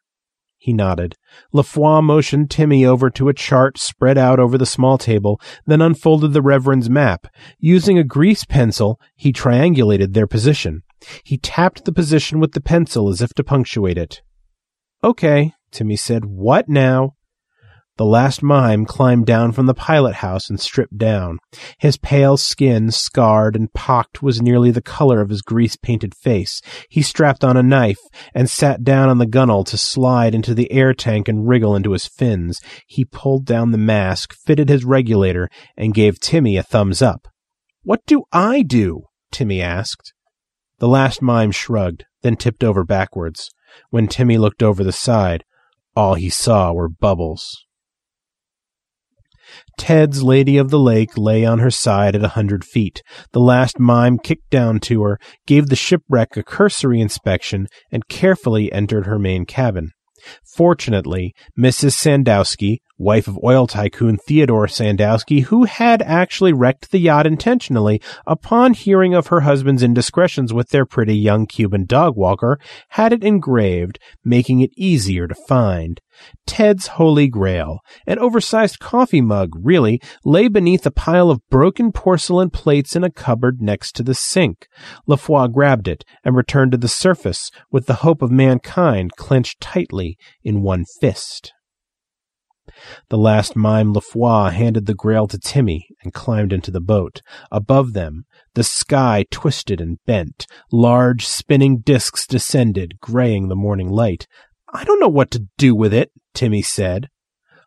He nodded. Lafois motioned Timmy over to a chart spread out over the small table, then unfolded the Reverend's map. Using a grease pencil, he triangulated their position. He tapped the position with the pencil as if to punctuate it. Okay, Timmy said. What now? The last mime climbed down from the pilot house and stripped down. His pale skin, scarred and pocked, was nearly the color of his grease painted face. He strapped on a knife and sat down on the gunwale to slide into the air tank and wriggle into his fins. He pulled down the mask, fitted his regulator, and gave Timmy a thumbs up. What do I do? Timmy asked. The last mime shrugged, then tipped over backwards. When Timmy looked over the side, all he saw were bubbles. Ted's Lady of the Lake lay on her side at a hundred feet. The last mime kicked down to her, gave the shipwreck a cursory inspection, and carefully entered her main cabin. Fortunately, Mrs. Sandowski, wife of oil tycoon Theodore Sandowski, who had actually wrecked the yacht intentionally upon hearing of her husband's indiscretions with their pretty young Cuban dog walker, had it engraved, making it easier to find. Ted's Holy Grail, an oversized coffee mug, really, lay beneath a pile of broken porcelain plates in a cupboard next to the sink. Lafois grabbed it and returned to the surface with the hope of mankind clenched tightly in one fist. The last mime Lafois handed the grail to Timmy and climbed into the boat. Above them, the sky twisted and bent. Large spinning disks descended, graying the morning light. I don't know what to do with it, Timmy said.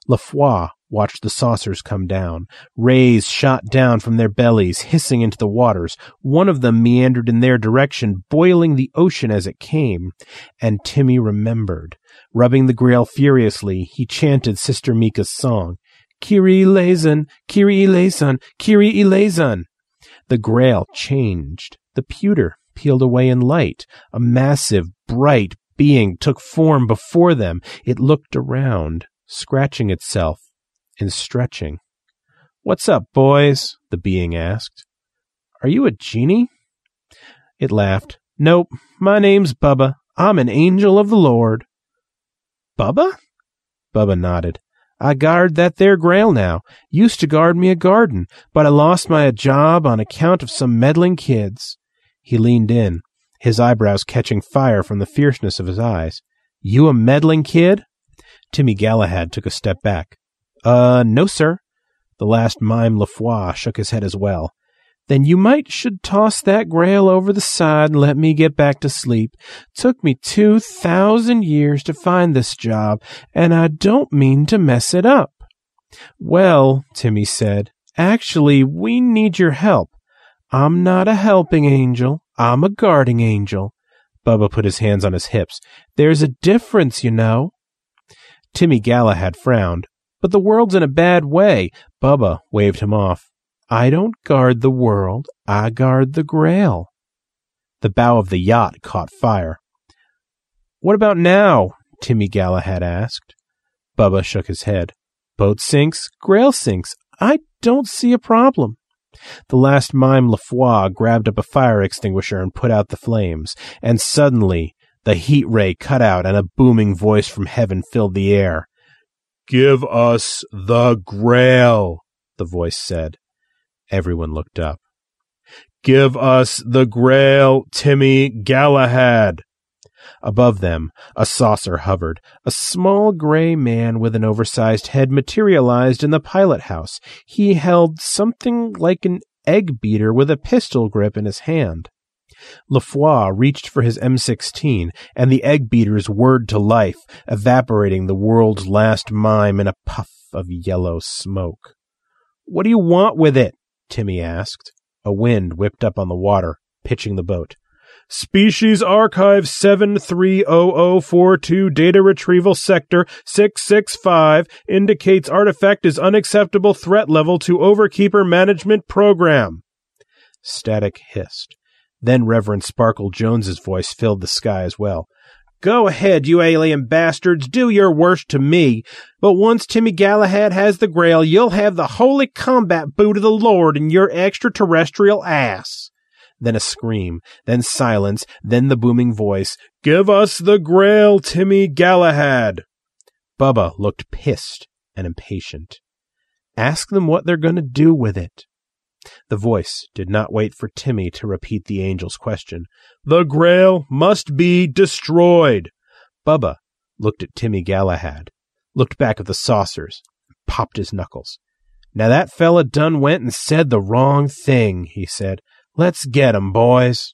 Lafois watched the saucers come down. Rays shot down from their bellies, hissing into the waters. One of them meandered in their direction, boiling the ocean as it came. And Timmy remembered. Rubbing the grail furiously, he chanted Sister Mika's song. Kyrie eleison, Kyrie eleison. The grail changed. The pewter peeled away in light. A massive, bright being took form before them. It looked around, scratching itself and stretching. What's up, boys? the being asked. Are you a genie? It laughed. Nope, my name's Bubba. I'm an angel of the Lord. Bubba? Bubba nodded. I guard that there grail now. Used to guard me a garden, but I lost my job on account of some meddling kids. He leaned in, his eyebrows catching fire from the fierceness of his eyes. You a meddling kid? Timmy Galahad took a step back. Uh, no, sir. The last mime Lafois shook his head as well. Then you might should toss that grail over the side and let me get back to sleep. Took me two thousand years to find this job, and I don't mean to mess it up. Well, Timmy said, actually, we need your help. I'm not a helping angel. I'm a guarding angel. Bubba put his hands on his hips. There's a difference, you know. Timmy Galahad frowned. But the world's in a bad way. Bubba waved him off. I don't guard the world. I guard the grail. The bow of the yacht caught fire. What about now? Timmy Galahad asked. Bubba shook his head. Boat sinks, grail sinks. I don't see a problem. The last mime Lafois grabbed up a fire extinguisher and put out the flames, and suddenly the heat ray cut out and a booming voice from heaven filled the air. Give us the grail, the voice said. Everyone looked up. Give us the grail, Timmy Galahad. Above them, a saucer hovered. A small gray man with an oversized head materialized in the pilot house. He held something like an egg beater with a pistol grip in his hand. Lafois reached for his M16, and the egg beaters whirred to life, evaporating the world's last mime in a puff of yellow smoke. What do you want with it? Timmy asked. A wind whipped up on the water, pitching the boat. Species Archive 730042 Data Retrieval Sector 665 indicates artifact is unacceptable threat level to Overkeeper Management Program. Static hissed. Then Reverend Sparkle Jones's voice filled the sky as well. Go ahead, you alien bastards, do your worst to me. But once Timmy Galahad has the grail, you'll have the holy combat boot of the Lord in your extraterrestrial ass. Then a scream, then silence, then the booming voice, Give us the grail, Timmy Galahad. Bubba looked pissed and impatient. Ask them what they're going to do with it. The voice did not wait for Timmy to repeat the angel's question. The grail must be destroyed. Bubba looked at Timmy Galahad, looked back at the saucers, popped his knuckles. Now that fella done went and said the wrong thing, he said. Let's get 'em, boys.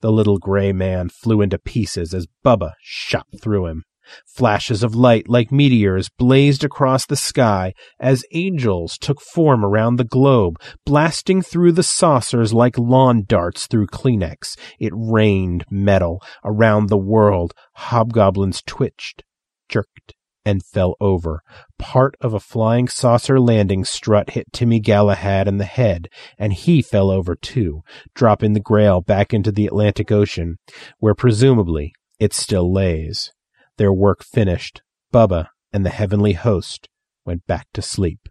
The little gray man flew into pieces as Bubba shot through him. Flashes of light like meteors blazed across the sky as angels took form around the globe, blasting through the saucers like lawn darts through Kleenex. It rained metal around the world. Hobgoblins twitched, jerked, and fell over. Part of a flying saucer landing strut hit Timmy Galahad in the head, and he fell over too, dropping the grail back into the Atlantic Ocean, where presumably it still lays. Their work finished, Bubba and the heavenly host went back to sleep.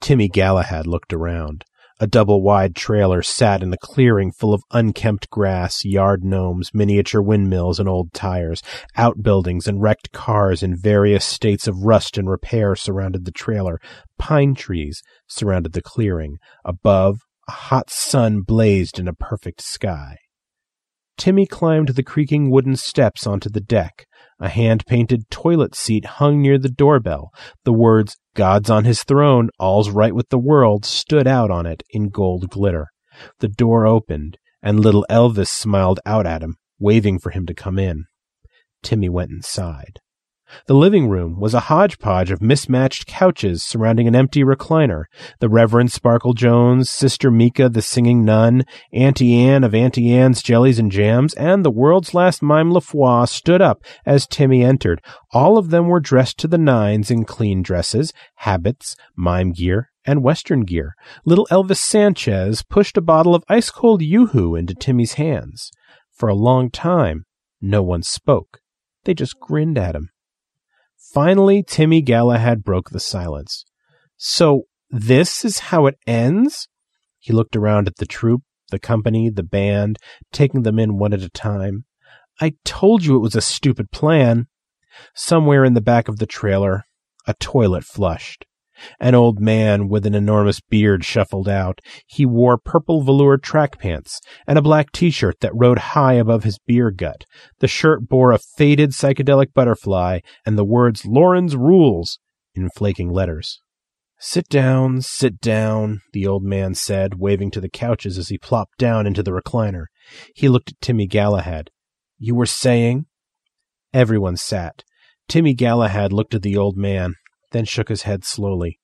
Timmy Galahad looked around. A double wide trailer sat in a clearing full of unkempt grass, yard gnomes, miniature windmills, and old tires. Outbuildings and wrecked cars in various states of rust and repair surrounded the trailer. Pine trees surrounded the clearing. Above, a hot sun blazed in a perfect sky. Timmy climbed the creaking wooden steps onto the deck. A hand painted toilet seat hung near the doorbell. The words, God's on his throne, all's right with the world, stood out on it in gold glitter. The door opened, and little Elvis smiled out at him, waving for him to come in. Timmy went inside. The living room was a hodgepodge of mismatched couches surrounding an empty recliner. The Reverend Sparkle Jones, Sister Mika the singing nun, Auntie Anne of Auntie Anne's jellies and jams, and the world's last mime LaFois stood up as Timmy entered. All of them were dressed to the nines in clean dresses, habits, mime gear, and western gear. Little Elvis Sanchez pushed a bottle of ice cold yoo-hoo into Timmy's hands. For a long time, no one spoke. They just grinned at him. Finally, Timmy Galahad broke the silence. So, this is how it ends? He looked around at the troupe, the company, the band, taking them in one at a time. I told you it was a stupid plan. Somewhere in the back of the trailer, a toilet flushed. An old man with an enormous beard shuffled out. He wore purple velour track pants and a black t-shirt that rode high above his beer gut. The shirt bore a faded psychedelic butterfly and the words Lauren's Rules in flaking letters. Sit down, sit down, the old man said, waving to the couches as he plopped down into the recliner. He looked at Timmy Galahad. You were saying? Everyone sat. Timmy Galahad looked at the old man then shook his head slowly.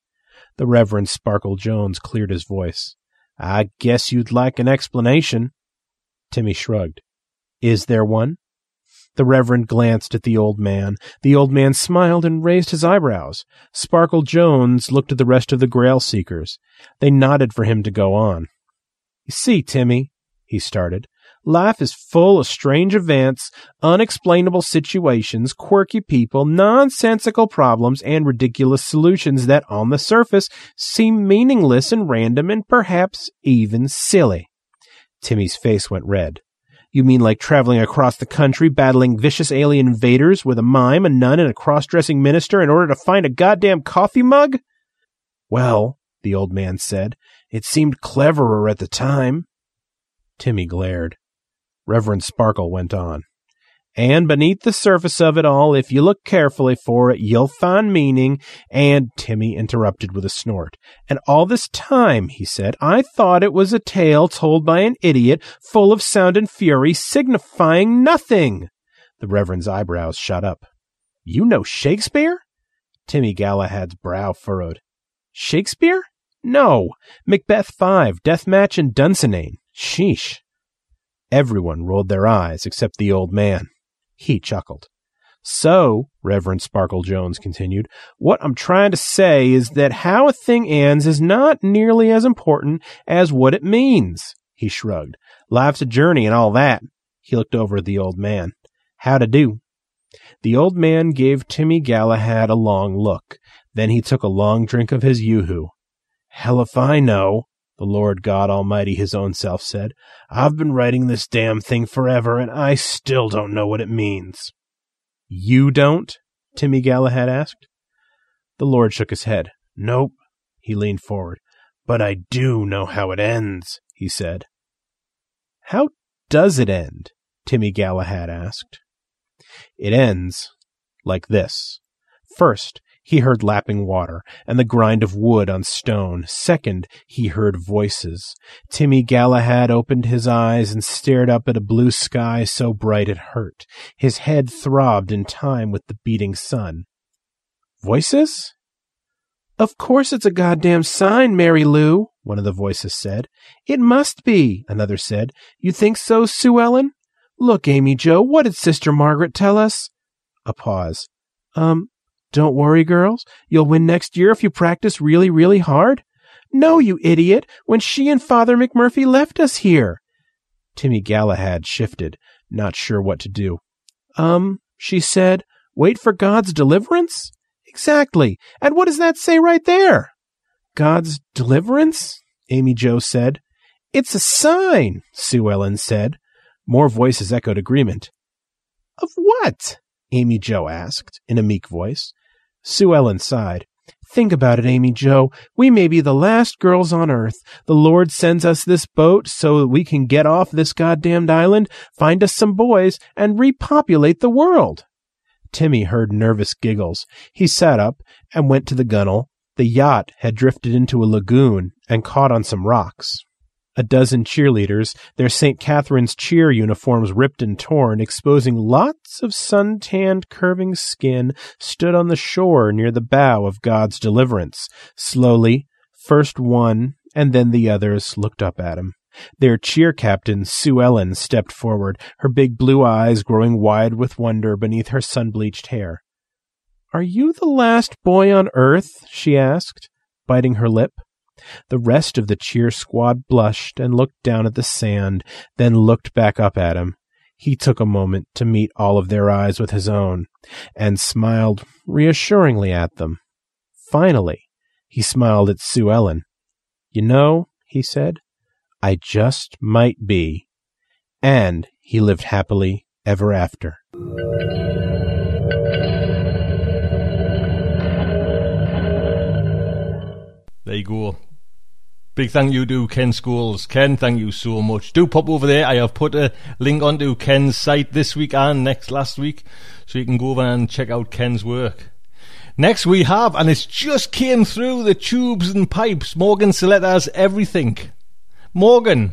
The Reverend Sparkle Jones cleared his voice. I guess you'd like an explanation. Timmy shrugged. Is there one? The Reverend glanced at the old man. The old man smiled and raised his eyebrows. Sparkle Jones looked at the rest of the Grail Seekers. They nodded for him to go on. You see, Timmy, he started, Life is full of strange events, unexplainable situations, quirky people, nonsensical problems, and ridiculous solutions that on the surface seem meaningless and random and perhaps even silly. Timmy's face went red. You mean like traveling across the country battling vicious alien invaders with a mime, a nun, and a cross dressing minister in order to find a goddamn coffee mug? Well, the old man said, it seemed cleverer at the time. Timmy glared. Reverend Sparkle went on. And beneath the surface of it all, if you look carefully for it, you'll find meaning. And Timmy interrupted with a snort. And all this time, he said, I thought it was a tale told by an idiot, full of sound and fury, signifying nothing. The Reverend's eyebrows shot up. You know Shakespeare? Timmy Galahad's brow furrowed. Shakespeare? No. Macbeth Five, Deathmatch, and Dunsinane. Sheesh. Everyone rolled their eyes except the old man. He chuckled. So, Reverend Sparkle Jones continued, what I'm trying to say is that how a thing ends is not nearly as important as what it means. He shrugged. Life's a journey and all that. He looked over at the old man. How to do? The old man gave Timmy Galahad a long look. Then he took a long drink of his yoo-hoo. Hell if I know, the Lord God Almighty his own self said. I've been writing this damn thing forever, and I still don't know what it means. You don't? Timmy Galahad asked. The Lord shook his head. Nope. He leaned forward. But I do know how it ends, he said. How does it end? Timmy Galahad asked. It ends like this. First, he heard lapping water and the grind of wood on stone. Second, he heard voices. Timmy Galahad opened his eyes and stared up at a blue sky so bright it hurt. His head throbbed in time with the beating sun. Voices? Of course it's a goddamn sign, Mary Lou, one of the voices said. It must be, another said. You think so, Sue Ellen? Look, Amy Joe, what did Sister Margaret tell us? A pause. Um, don't worry, girls. You'll win next year if you practice really, really hard. No, you idiot, when she and Father McMurphy left us here. Timmy Galahad shifted, not sure what to do. Um, she said, wait for God's deliverance? Exactly. And what does that say right there? God's deliverance? Amy Joe said. It's a sign, Sue Ellen said. More voices echoed agreement. Of what? Amy Joe asked in a meek voice. Sue Ellen sighed. Think about it, Amy Joe. We may be the last girls on earth. The Lord sends us this boat so that we can get off this goddamned island, find us some boys, and repopulate the world. Timmy heard nervous giggles. He sat up and went to the gunwale. The yacht had drifted into a lagoon and caught on some rocks. A dozen cheerleaders, their St. Catherine's cheer uniforms ripped and torn, exposing lots of sun-tanned curving skin, stood on the shore near the bow of God's deliverance. Slowly, first one and then the others looked up at him. Their cheer captain, Sue Ellen, stepped forward, her big blue eyes growing wide with wonder beneath her sun-bleached hair. Are you the last boy on earth? she asked, biting her lip. The rest of the cheer squad blushed and looked down at the sand, then looked back up at him. He took a moment to meet all of their eyes with his own, and smiled reassuringly at them. Finally, he smiled at Sue Ellen. You know, he said, I just might be. And he lived happily ever after.
There you go. Big thank you to Ken Scholes. Ken, thank you so much. Do pop over there. I have put a link onto Ken's site this week and next last week, so you can go over and check out Ken's work. Next we have, and it's just came through the tubes and pipes, Morgan Saletta's Everything. Morgan.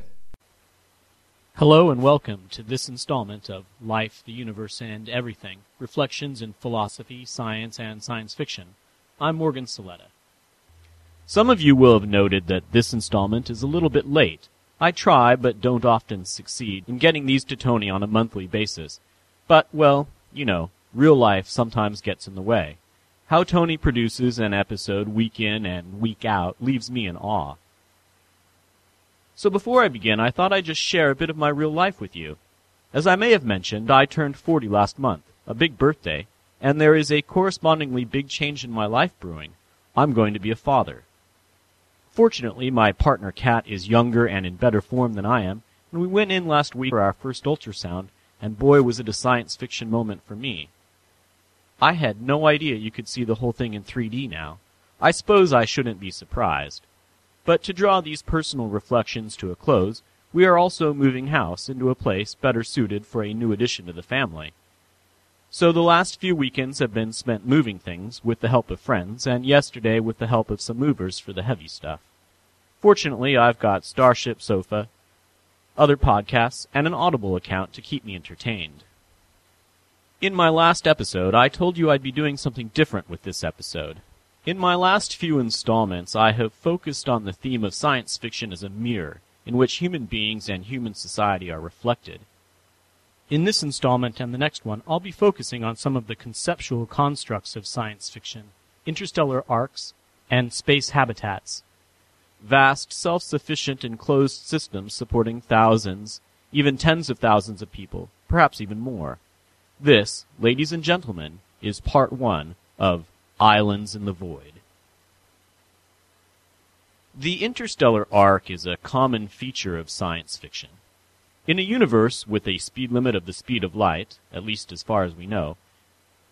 Hello and welcome to this installment of Life, the Universe, and Everything Reflections in Philosophy, Science, and Science Fiction. I'm Morgan Saletta. Some of you will have noted that this installment is a little bit late. I try, but don't often succeed, in getting these to Tony on a monthly basis. But, well, you know, real life sometimes gets in the way. How Tony produces an episode week in and week out leaves me in awe. So before I begin, I thought I'd just share a bit of my real life with you. As I may have mentioned, I turned 40 last month, a big birthday, and there is a correspondingly big change in my life brewing. I'm going to be a father. Fortunately, my partner Kat is younger and in better form than I am, and we went in last week for our first ultrasound, and boy was it a science fiction moment for me. I had no idea you could see the whole thing in 3D now. I suppose I shouldn't be surprised. But to draw these personal reflections to a close, we are also moving house into a place better suited for a new addition to the family. So the last few weekends have been spent moving things with the help of friends, and yesterday with the help of some movers for the heavy stuff. Fortunately, I've got Starship Sofa, other podcasts, and an Audible account to keep me entertained. In my last episode, I told you I'd be doing something different with this episode. In my last few installments, I have focused on the theme of science fiction as a mirror, in which human beings and human society are reflected. In this installment and the next one, I'll be focusing on some of the conceptual constructs of science fiction, interstellar arks, and space habitats. vast, self-sufficient enclosed systems supporting thousands, even tens of thousands of people, perhaps even more. This, ladies and gentlemen, is part one of Islands in the Void. The interstellar ark is a common feature of science fiction. In a universe with a speed limit of the speed of light, at least as far as we know,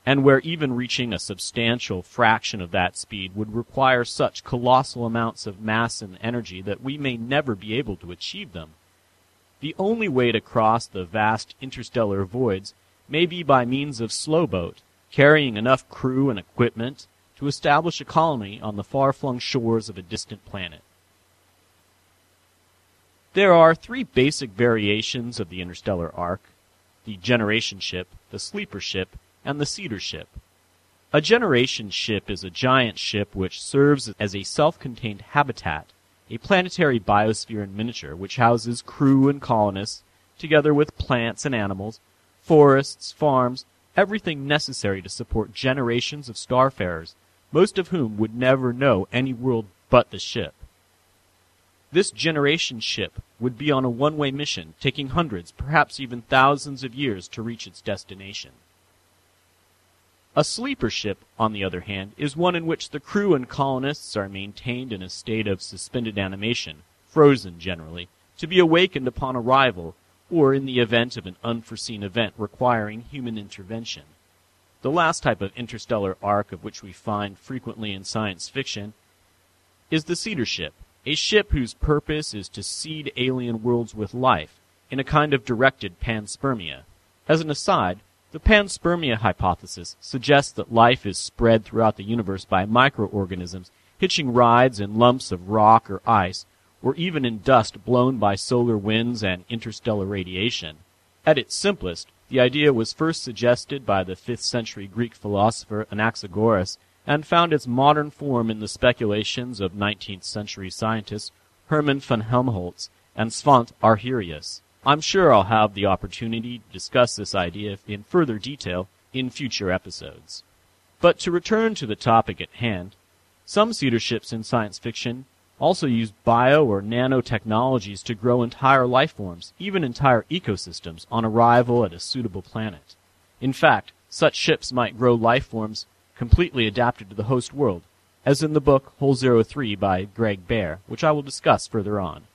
and where even reaching a substantial fraction of that speed would require such colossal amounts of mass and energy that we may never be able to achieve them, the only way to cross the vast interstellar voids may be by means of slowboat, carrying enough crew and equipment to establish a colony on the far-flung shores of a distant planet. There are three basic variations of the interstellar ark the generation ship, the sleeper ship, and the seeder ship. A generation ship is a giant ship which serves as a self contained habitat, a planetary biosphere in miniature which houses crew and colonists, together with plants and animals, forests, farms, everything necessary to support generations of starfarers most of whom would never know any world but the ship. This generation ship would be on a one-way mission, taking hundreds, perhaps even thousands of years to reach its destination. A sleeper ship, on the other hand, is one in which the crew and colonists are maintained in a state of suspended animation, frozen generally, to be awakened upon arrival, or in the event of an unforeseen event requiring human intervention. The last type of interstellar ark of which we find frequently in science fiction is the seeder ship, a ship whose purpose is to seed alien worlds with life in a kind of directed panspermia. As an aside, the panspermia hypothesis suggests that life is spread throughout the universe by microorganisms hitching rides in lumps of rock or ice, or even in dust blown by solar winds and interstellar radiation. At its simplest, the idea was first suggested by the 5th century Greek philosopher Anaxagoras and found its modern form in the speculations of 19th century scientists Hermann von Helmholtz and Svante Arrhenius. I'm sure I'll have the opportunity to discuss this idea in further detail in future episodes. But to return to the topic at hand, some seeder ships in science fiction also use bio or nanotechnologies to grow entire life forms, even entire ecosystems, on arrival at a suitable planet. In fact, such ships might grow life forms completely adapted to the host world, as in the book Hull Zero Three by Greg Bear, which I will discuss further on.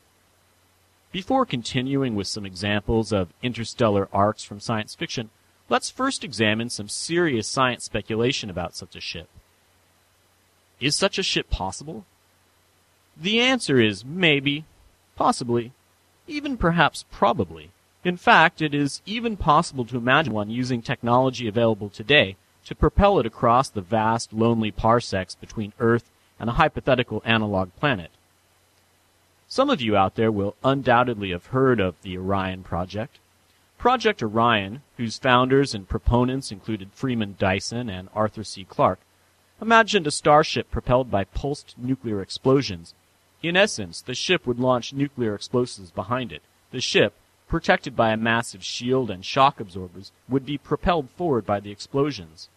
Before continuing with some examples of interstellar arks from science fiction, let's first examine some serious science speculation about such a ship. Is such a ship possible? The answer is maybe, possibly, even perhaps probably. In fact, it is even possible to imagine one using technology available today to propel it across the vast, lonely parsecs between Earth and a hypothetical analog planet. Some of you out there will undoubtedly have heard of the Orion Project. Project Orion, whose founders and proponents included Freeman Dyson and Arthur C. Clarke, imagined a starship propelled by pulsed nuclear explosions in essence, the ship would launch nuclear explosives behind it. The ship, protected by a massive shield and shock absorbers, would be propelled forward by the explosions.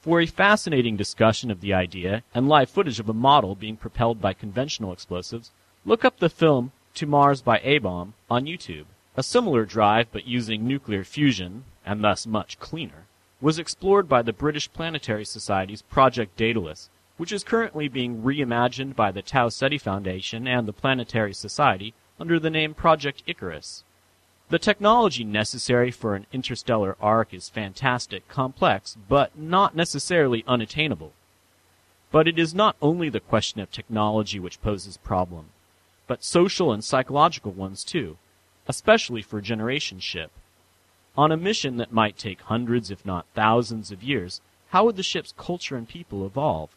For a fascinating discussion of the idea and live footage of a model being propelled by conventional explosives, look up the film To Mars by A-Bomb on YouTube. A similar drive, but using nuclear fusion, and thus much cleaner, was explored by the British Planetary Society's Project Daedalus, which is currently being reimagined by the Tau Ceti Foundation and the Planetary Society under the name Project Icarus. The technology necessary for an interstellar ark is fantastic, complex, but not necessarily unattainable. But it is not only the question of technology which poses problem, but social and psychological ones too, especially for generation ship. On a mission that might take hundreds if not thousands of years, how would the ship's culture and people evolve?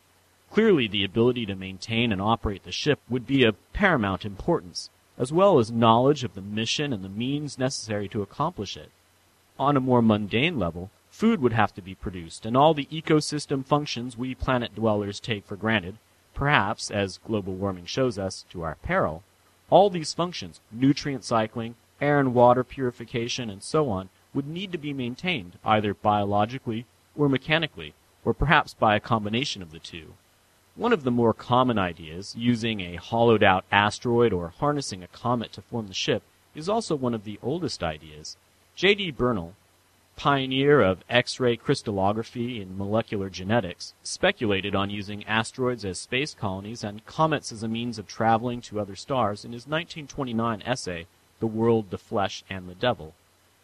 Clearly, the ability to maintain and operate the ship would be of paramount importance, as well as knowledge of the mission and the means necessary to accomplish it. On a more mundane level, food would have to be produced, and all the ecosystem functions we planet dwellers take for granted, perhaps, as global warming shows us, to our peril, all these functions, nutrient cycling, air and water purification, and so on, would need to be maintained, either biologically or mechanically, or perhaps by a combination of the two. One of the more common ideas, using a hollowed out asteroid or harnessing a comet to form the ship, is also one of the oldest ideas. J.D. Bernal, pioneer of X-ray crystallography in molecular genetics, speculated on using asteroids as space colonies and comets as a means of traveling to other stars in his 1929 essay, The World, the Flesh, and the Devil.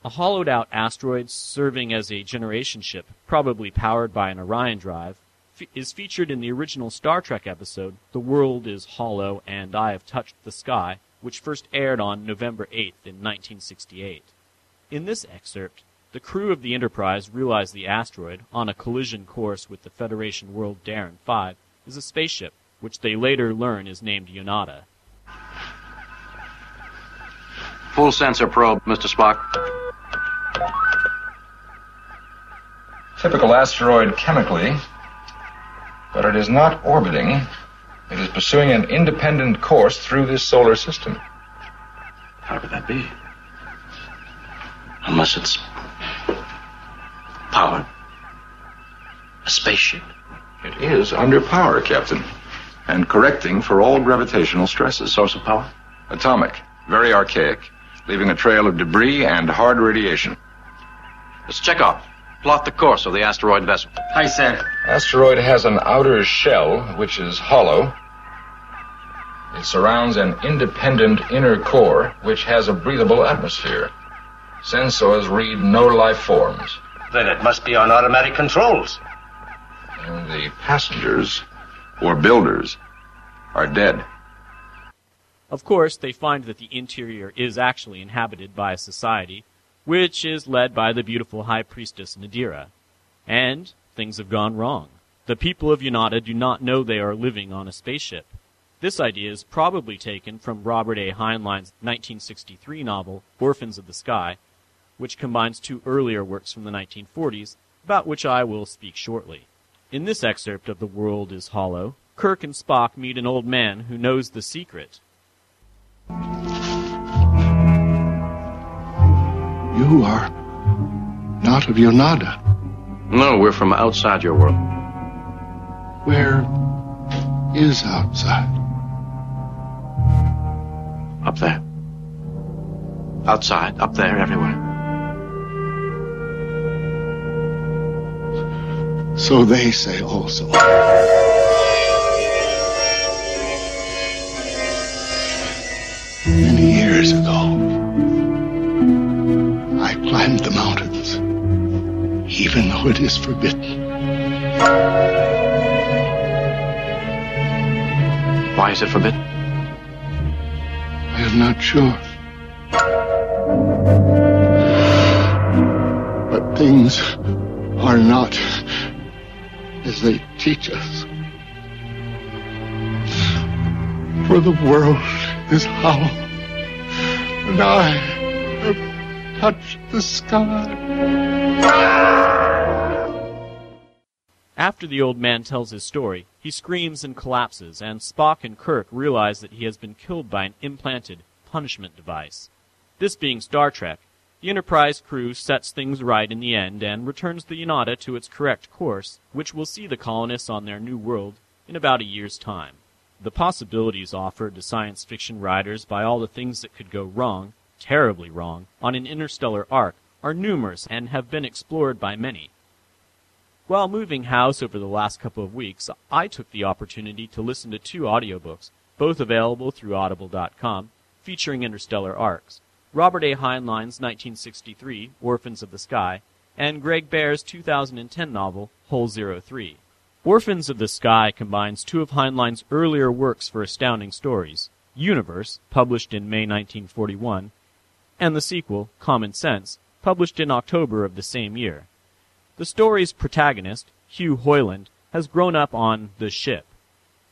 A hollowed out asteroid serving as a generation ship, probably powered by an Orion drive, fe- is featured in the original Star Trek episode, The World is Hollow and I Have Touched the Sky, which first aired on November 8th in 1968. In this excerpt, the crew of the Enterprise realize the asteroid, on a collision course with the Federation world Daran 5, is a spaceship, which they later learn is named Yonada.
Full sensor probe, Mr. Spock.
Typical asteroid chemically, but it is not orbiting. It is pursuing an independent course through this solar system.
How could that be? Unless it's powered. A spaceship.
It is under power, Captain, and correcting for all gravitational stresses.
Source of power?
Atomic, very archaic, leaving a trail of debris and hard radiation.
Let's check off. Plot the course of the asteroid vessel.
Hi, sir.
Asteroid has an outer shell, which is hollow. It surrounds an independent inner core, which has a breathable atmosphere. Sensors read no life forms.
Then it must be on automatic controls.
And the passengers, or builders, are dead.
Of course, they find that the interior is actually inhabited by a society, which is led by the beautiful High Priestess Nadira. And things have gone wrong. The people of Yonada do not know they are living on a spaceship. This idea is probably taken from Robert A. Heinlein's 1963 novel, Orphans of the Sky, which combines two earlier works from the 1940s, about which I will speak shortly. In this excerpt of The World is Hollow, Kirk and Spock meet an old man who knows the secret.
You are not of Yonada.
No, we're from outside your world.
Where is outside?
Up there. Outside, up there, everywhere.
So they say also. It is forbidden.
Why is it forbidden?
I am not sure. But things are not as they teach us. For the world is hollow, and I have touched the sky.
After the old man tells his story, he screams and collapses, and Spock and Kirk realize that he has been killed by an implanted punishment device. This being Star Trek, the Enterprise crew sets things right in the end and returns the Yonada to its correct course, which will see the colonists on their new world in about a year's time. The possibilities offered to science fiction writers by all the things that could go wrong, terribly wrong, on an interstellar ark are numerous and have been explored by many. While moving house over the last couple of weeks, I took the opportunity to listen to two audiobooks, both available through audible.com, featuring interstellar arks. Robert A. Heinlein's 1963 Orphans of the Sky, and Greg Bear's 2010 novel Hull 03. Orphans of the Sky combines two of Heinlein's earlier works for astounding stories, Universe, published in May 1941, and the sequel, Common Sense, published in October of the same year. The story's protagonist, Hugh Hoyland, has grown up on the ship.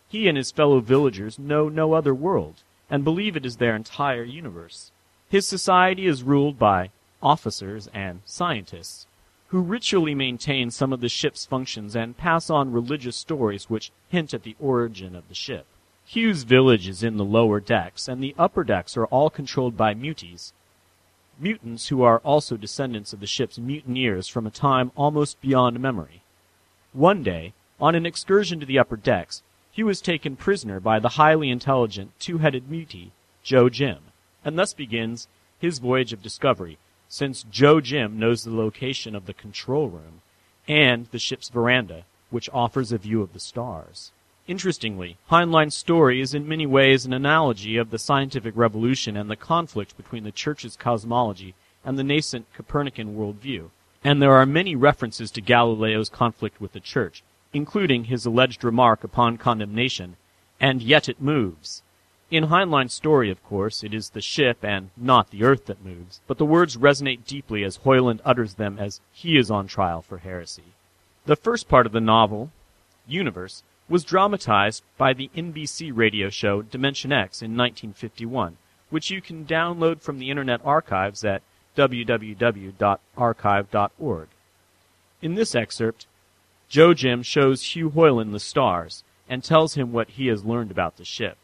He and his fellow villagers know no other world, and believe it is their entire universe. His society is ruled by officers and scientists, who ritually maintain some of the ship's functions and pass on religious stories which hint at the origin of the ship. Hugh's village is in the lower decks, and the upper decks are all controlled by muties, mutants who are also descendants of the ship's mutineers from a time almost beyond memory. One day, on an excursion to the upper decks, he was taken prisoner by the highly intelligent two-headed mutie, Joe Jim, and thus begins his voyage of discovery, since Joe Jim knows the location of the control room and the ship's veranda, which offers a view of the stars. Interestingly, Heinlein's story is in many ways an analogy of the scientific revolution and the conflict between the Church's cosmology and the nascent Copernican worldview. And there are many references to Galileo's conflict with the Church, including his alleged remark upon condemnation, and yet it moves. In Heinlein's story, of course, it is the ship and not the earth that moves, but the words resonate deeply as Hoyland utters them as he is on trial for heresy. The first part of the novel, Universe, was dramatized by the NBC radio show Dimension X in 1951, which you can download from the Internet Archives at www.archive.org. In this excerpt, Joe Jim shows Hugh Hoyland the stars and tells him what he has learned about the ship.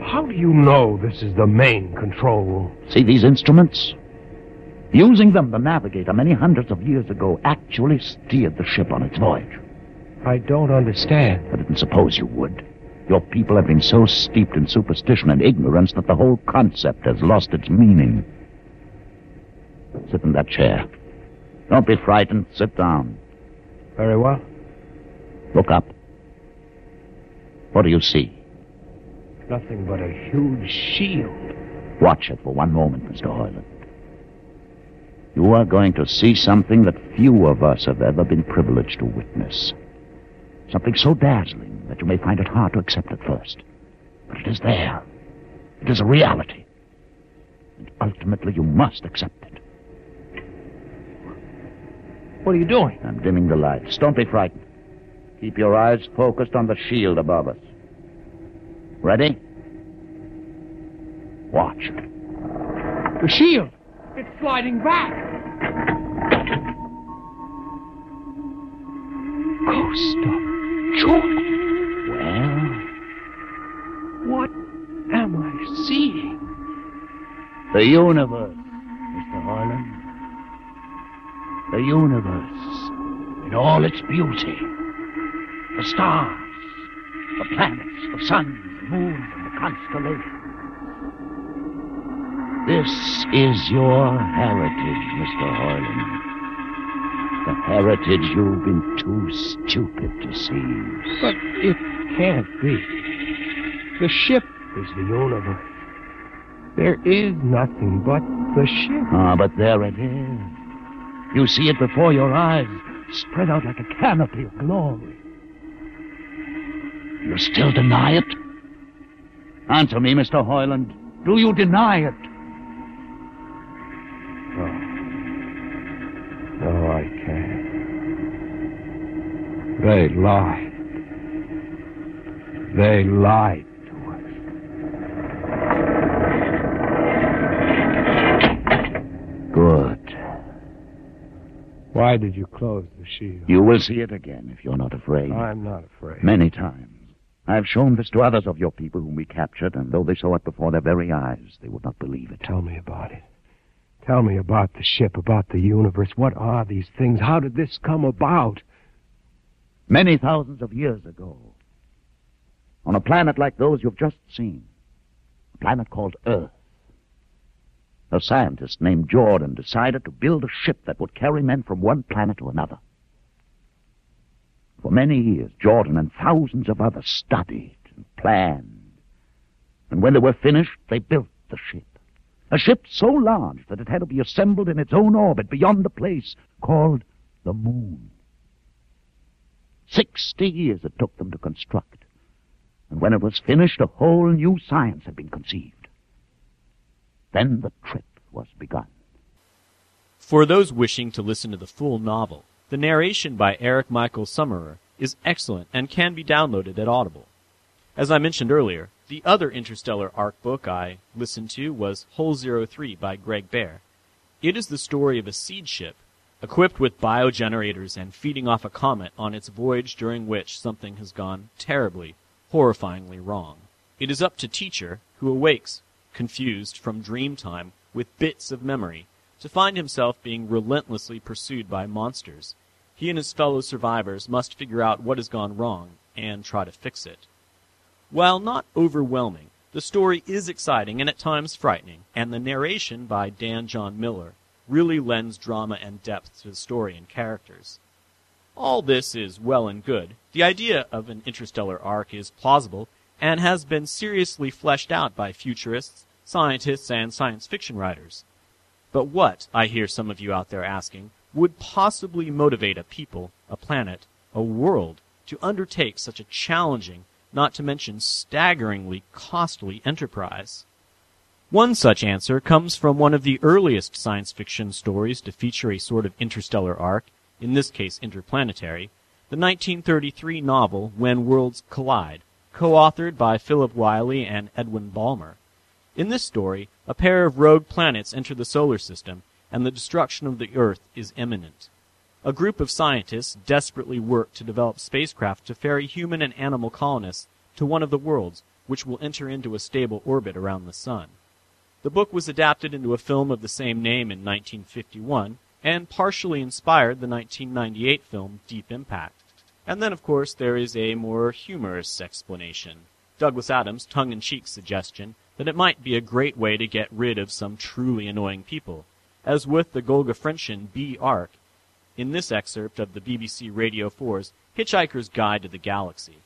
How do you know this is the main control room?
See these instruments? Using them, the navigator many hundreds of years ago actually steered the ship on its voyage.
I don't understand.
I didn't suppose you would. Your people have been so steeped in superstition and ignorance that the whole concept has lost its meaning. Sit in that chair. Don't be frightened. Sit down.
Very well.
Look up. What do you see?
Nothing but a huge shield.
Watch it for one moment, Mr. Hoyland. You are going to see something that few of us have ever been privileged to witness. Something so dazzling that you may find it hard to accept at first. But it is there. It is a reality. And ultimately you must accept it.
What are you doing?
I'm dimming the lights. Don't be frightened. Keep your eyes focused on the shield above us. Ready? Watch.
The shield! It's sliding back! Ghost of
Well?
What am I seeing?
The universe, Mr. Harlan. The universe in all its beauty. The stars, the planets, the suns, the moons, and the constellations. This is your heritage, Mr. Harlan. The heritage you've been too stupid to see.
But it can't be. The ship is the universe. There is nothing but the ship.
Ah, but there it is. You see it before your eyes, spread out like a canopy of glory. You still deny it? Answer me, Mr. Hoyland. Do you deny it?
They lied. They lied to us.
Good.
Why did you close the shield?
You will see it again if you're not afraid.
I'm not afraid.
Many times. I've shown this to others of your people whom we captured, and though they saw it before their very eyes, they would not believe it.
Tell me about it. Tell me about the ship, about the universe. What are these things? How did this come about?
Many thousands of years ago, on a planet like those you've just seen, a planet called Earth, a scientist named Jordan decided to build a ship that would carry men from one planet to another. For many years, Jordan and thousands of others studied and planned. And when they were finished, they built the ship. A ship so large that it had to be assembled in its own orbit beyond the place called the moon. Sixty years it took them to construct. And when it was finished, a whole new science had been conceived. Then the trip was begun.
For those wishing to listen to the full novel, the narration by Eric Michael Summerer is excellent and can be downloaded at Audible. As I mentioned earlier, the other interstellar ark book I listened to was Hull 03 by Greg Bear. It is the story of a seed ship equipped with biogenerators and feeding off a comet on its voyage during which something has gone terribly, horrifyingly wrong. It is up to Teacher, who awakes, confused from dream time with bits of memory, to find himself being relentlessly pursued by monsters. He and his fellow survivors must figure out what has gone wrong and try to fix it. While not overwhelming, the story is exciting and at times frightening, and the narration by Dan John Miller really lends drama and depth to the story and characters. All this is well and good. The idea of an interstellar ark is plausible and has been seriously fleshed out by futurists, scientists, and science fiction writers. But what, I hear some of you out there asking, would possibly motivate a people, a planet, a world to undertake such a challenging, not to mention staggeringly costly enterprise? One such answer comes from one of the earliest science fiction stories to feature a sort of interstellar ark, in this case interplanetary, the 1933 novel When Worlds Collide, co-authored by Philip Wylie and Edwin Balmer. In this story, a pair of rogue planets enter the solar system, and the destruction of the Earth is imminent. A group of scientists desperately work to develop spacecraft to ferry human and animal colonists to one of the worlds, which will enter into a stable orbit around the Sun. The book was adapted into a film of the same name in 1951 and partially inspired the 1998 film Deep Impact. And then, of course, there is a more humorous explanation. Douglas Adams' tongue in cheek suggestion that it might be a great way to get rid of some truly annoying people, as with the Golgafrincham B Ark in this excerpt of the BBC Radio 4's Hitchhiker's Guide to the Galaxy.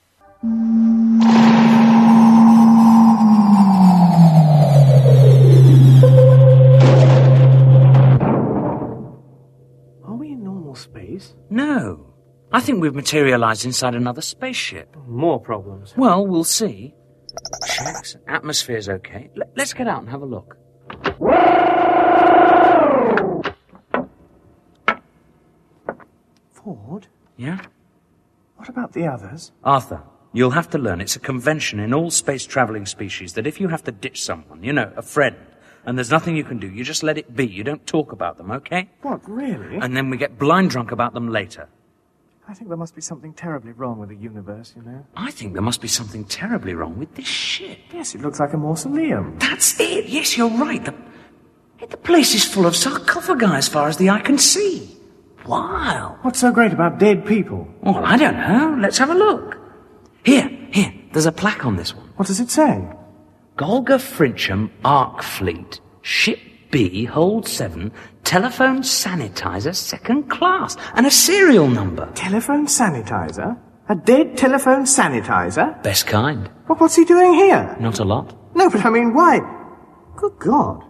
No. I think we've materialized inside another spaceship.
More problems.
Well, we'll see. Checks. Atmosphere's okay. L- let's get out and have a look.
Ford?
Yeah?
What about the others?
Arthur, you'll have to learn it's a convention in all space traveling species that if you have to ditch someone, you know, a friend, and there's nothing you can do, you just let it be. You don't talk about them, okay?
What, really?
And then we get blind drunk about them later.
I think there must be something terribly wrong with the universe, you know.
I think there must be something terribly wrong with this ship.
Yes, it looks like a mausoleum.
That's it. Yes, you're right. The, the place is full of sarcophagi as far as the eye can see. Wow.
What's so great about dead people?
Well, I don't know. Let's have a look. Here, here. There's a plaque on this one.
What does it say?
Golga Frincham Arc Fleet, Ship B, Hold 7, telephone sanitizer, second class, and a serial number.
Telephone sanitizer? A dead telephone sanitizer?
Best kind.
Well, what's he doing here?
Not a lot.
No, but I mean, why? Good God.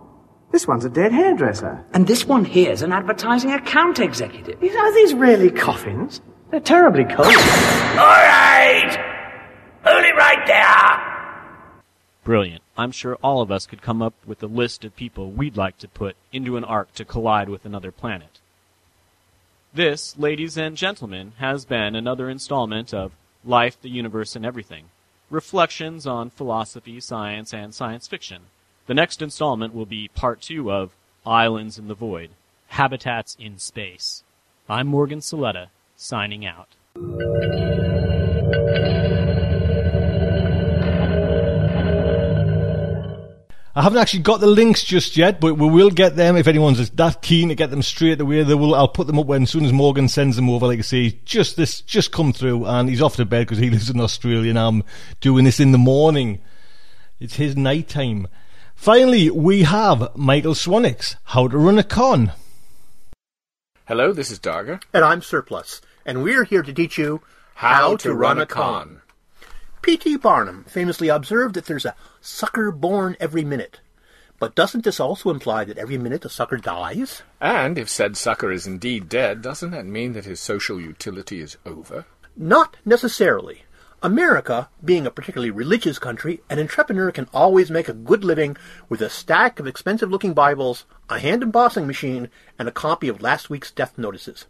This one's a dead hairdresser.
And this one here's an advertising account executive.
Are these really coffins? They're terribly cold.
All right! Hold it right there!
Brilliant. I'm sure all of us could come up with a list of people we'd like to put into an ark to collide with another planet. This, ladies and gentlemen, has been another installment of Life, the Universe, and Everything Reflections on Philosophy, Science, and Science Fiction. The next installment will be part two of Islands in the Void Habitats in Space. I'm Morgan Saletta, signing out.
I haven't actually got the links just yet, but we will get them if anyone's that keen to get them straight away. They will. I'll put them up when as soon as Morgan sends them over. Like I say, just this just come through, and he's off to bed because he (laughs) lives in Australia, and I'm doing this in the morning. It's his night time. Finally, we have Michael Swanwick, How to Run a Con.
Hello, this is Darger.
And I'm Surplus, and we're here to teach you how, to, run, a con. P.T. Barnum famously observed that there's a sucker born every minute. But doesn't this also imply that every minute a sucker dies?
And if said sucker is indeed dead, doesn't that mean that his social utility is over?
Not necessarily. America, being a particularly religious country, an entrepreneur can always make a good living with a stack of expensive looking Bibles, a hand embossing machine, and a copy of last week's death notices.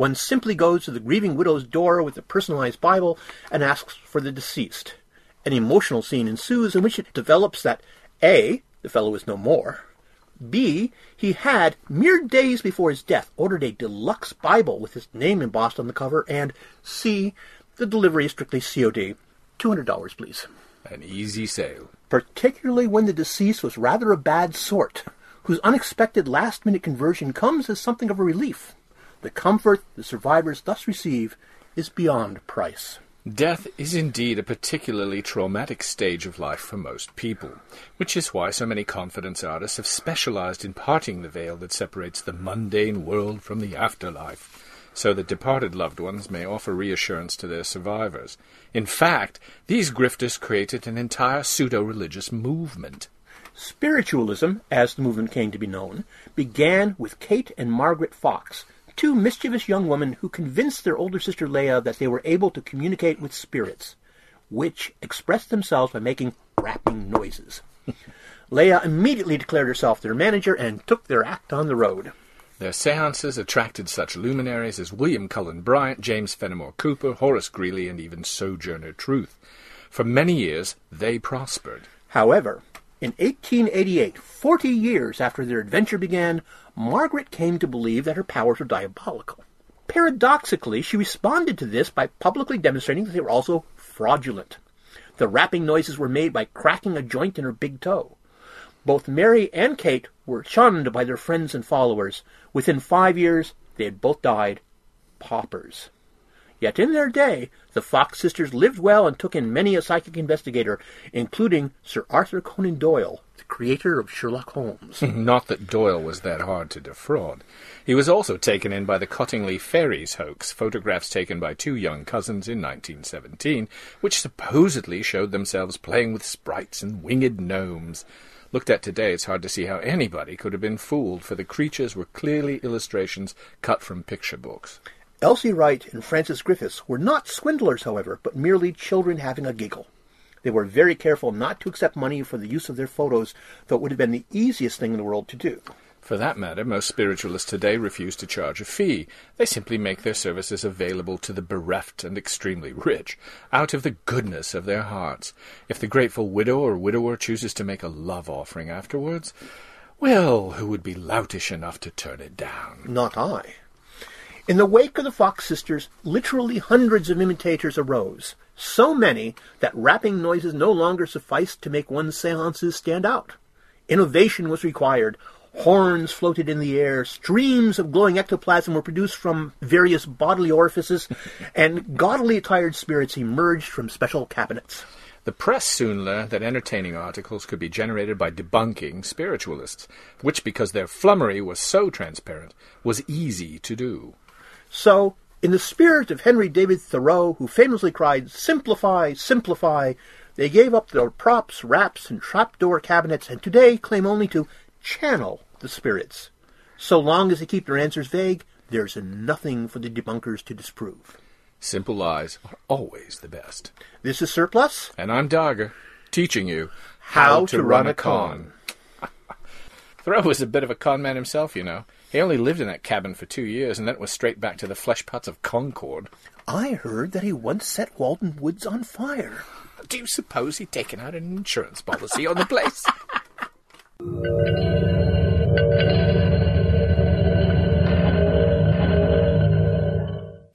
One simply goes to the grieving widow's door with a personalized Bible and asks for the deceased. An emotional scene ensues in which it develops that A. The fellow is no more. B. He had, mere days before his death, ordered a deluxe Bible with his name embossed on the cover, and C. The delivery is strictly COD. $200, please.
An easy sale.
Particularly when the deceased was rather a bad sort, whose unexpected last minute conversion comes as something of a relief. The comfort the survivors thus receive is beyond price.
Death is indeed a particularly traumatic stage of life for most people, which is why so many confidence artists have specialized in parting the veil that separates the mundane world from the afterlife, so that departed loved ones may offer reassurance to their survivors. In fact, these grifters created an entire pseudo-religious movement.
Spiritualism, as the movement came to be known, began with Kate and Margaret Fox, two mischievous young women who convinced their older sister Leah that they were able to communicate with spirits, which expressed themselves by making rapping noises. (laughs) Leah immediately declared herself their manager and took their act on the road.
Their seances attracted such luminaries as William Cullen Bryant, James Fenimore Cooper, Horace Greeley, and even Sojourner Truth. For many years, they prospered.
However, in 1888, forty years after their adventure began, Margaret came to believe that her powers were diabolical. Paradoxically, she responded to this by publicly demonstrating that they were also fraudulent. The rapping noises were made by cracking a joint in her big toe. Both Mary and Kate were shunned by their friends and followers. Within five years, they had both died paupers. Yet in their day, the Fox sisters lived well and took in many a psychic investigator, including Sir Arthur Conan Doyle, the creator of Sherlock Holmes. (laughs)
Not that Doyle was that hard to defraud. He was also taken in by the Cottingley Fairies hoax, photographs taken by two young cousins in 1917, which supposedly showed themselves playing with sprites and winged gnomes. Looked at today, it's hard to see how anybody could have been fooled, for the creatures were clearly illustrations cut from picture books.
Elsie Wright and Frances Griffiths were not swindlers, however, but merely children having a giggle. They were very careful not to accept money for the use of their photos, though it would have been the easiest thing in the world to do.
For that matter, most spiritualists today refuse to charge a fee. They simply make their services available to the bereft and extremely rich, out of the goodness of their hearts. If the grateful widow or widower chooses to make a love offering afterwards, well, who would be loutish enough to turn it down?
Not I. In the wake of the Fox sisters, literally hundreds of imitators arose, so many that rapping noises no longer sufficed to make one's seances stand out. Innovation was required. Horns floated in the air, streams of glowing ectoplasm were produced from various bodily orifices, (laughs) and gaudily attired spirits emerged from special cabinets.
The press soon learned that entertaining articles could be generated by debunking spiritualists, which, because their flummery was so transparent, was easy to do.
So, in the spirit of Henry David Thoreau, who famously cried, Simplify, simplify, they gave up their props, wraps, and trapdoor cabinets, and today claim only to channel the spirits. So long as they keep their answers vague, there's nothing for the debunkers to disprove.
Simple lies are always the best.
This is Surplus.
And I'm Darger, teaching you
how, how to, to, run, run a con.
con. (laughs) Thoreau was a bit of a con man himself, you know. He only lived in that cabin for two years, and then it was straight back to the flesh pots of Concord.
I heard that he once set Walden Woods on fire.
Do you suppose he'd taken out an insurance policy on the place? (laughs)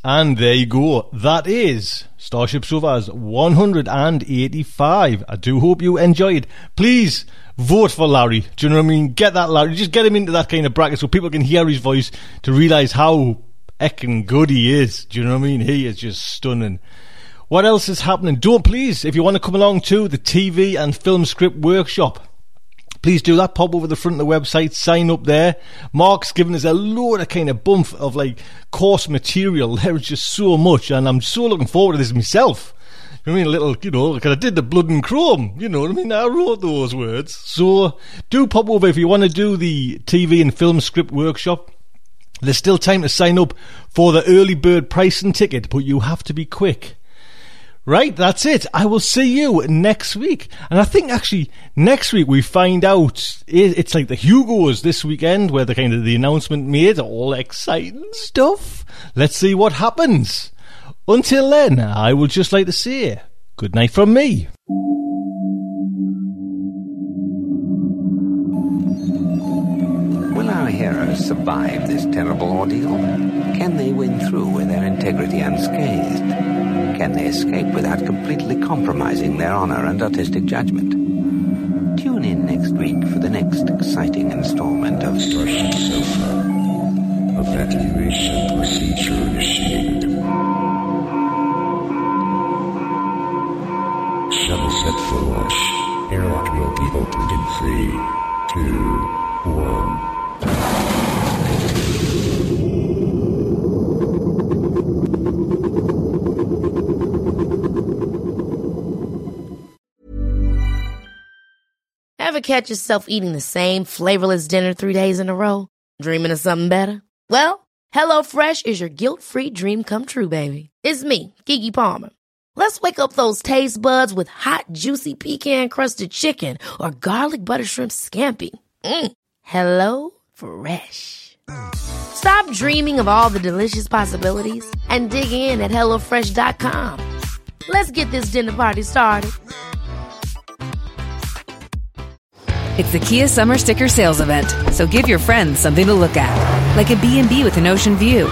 And there you go. That is Starship Sofa's 185. I do hope you enjoyed. Please vote for Larry. Do you know what I mean? Get that Larry. Just get him into that kind of bracket so people can hear his voice to realise how ecking good he is. Do you know what I mean? He is just stunning. What else is happening? Don't please, if you want to come along to the TV and film script workshop, please do that. Pop over the front of the website, sign up there. Mark's given us a load of kind of bump of like course material. (laughs) There's just so much, and I'm so looking forward to this myself. I mean, a little, you know, because I did the blood and chrome, you know what I mean? I wrote those words. So do pop over if you want to do the TV and film script workshop. There's still time to sign up for the early bird pricing ticket, but you have to be quick. Right, that's it. I will see you next week. And I think actually next week we find out it's like the Hugos this weekend where the kind of the announcement made, all exciting stuff. Let's see what happens. Until then, I would just like to say good night from me.
Will our heroes survive this terrible ordeal? Can they win through with their integrity unscathed? Can they escape without completely compromising their honor and artistic judgment? Tune in next week for the next exciting installment of
Starship Sofa. Evacuation procedure initiated.
Set for launch. Airlock will be opened in three, two, one.
Ever catch yourself eating the same flavorless dinner three days in a row? Dreaming of something better? Well, HelloFresh is your guilt-free dream come true, baby. It's me, Keke Palmer. Let's wake up those taste buds with hot, juicy pecan-crusted chicken or garlic butter shrimp scampi. Mm. Hello Fresh. Stop dreaming of all the delicious possibilities and dig in at HelloFresh.com. Let's get this dinner party started.
It's the Kia Summer Sticker Sales Event, so give your friends something to look at, like a B&B with an ocean view,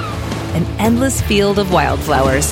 an endless field of wildflowers,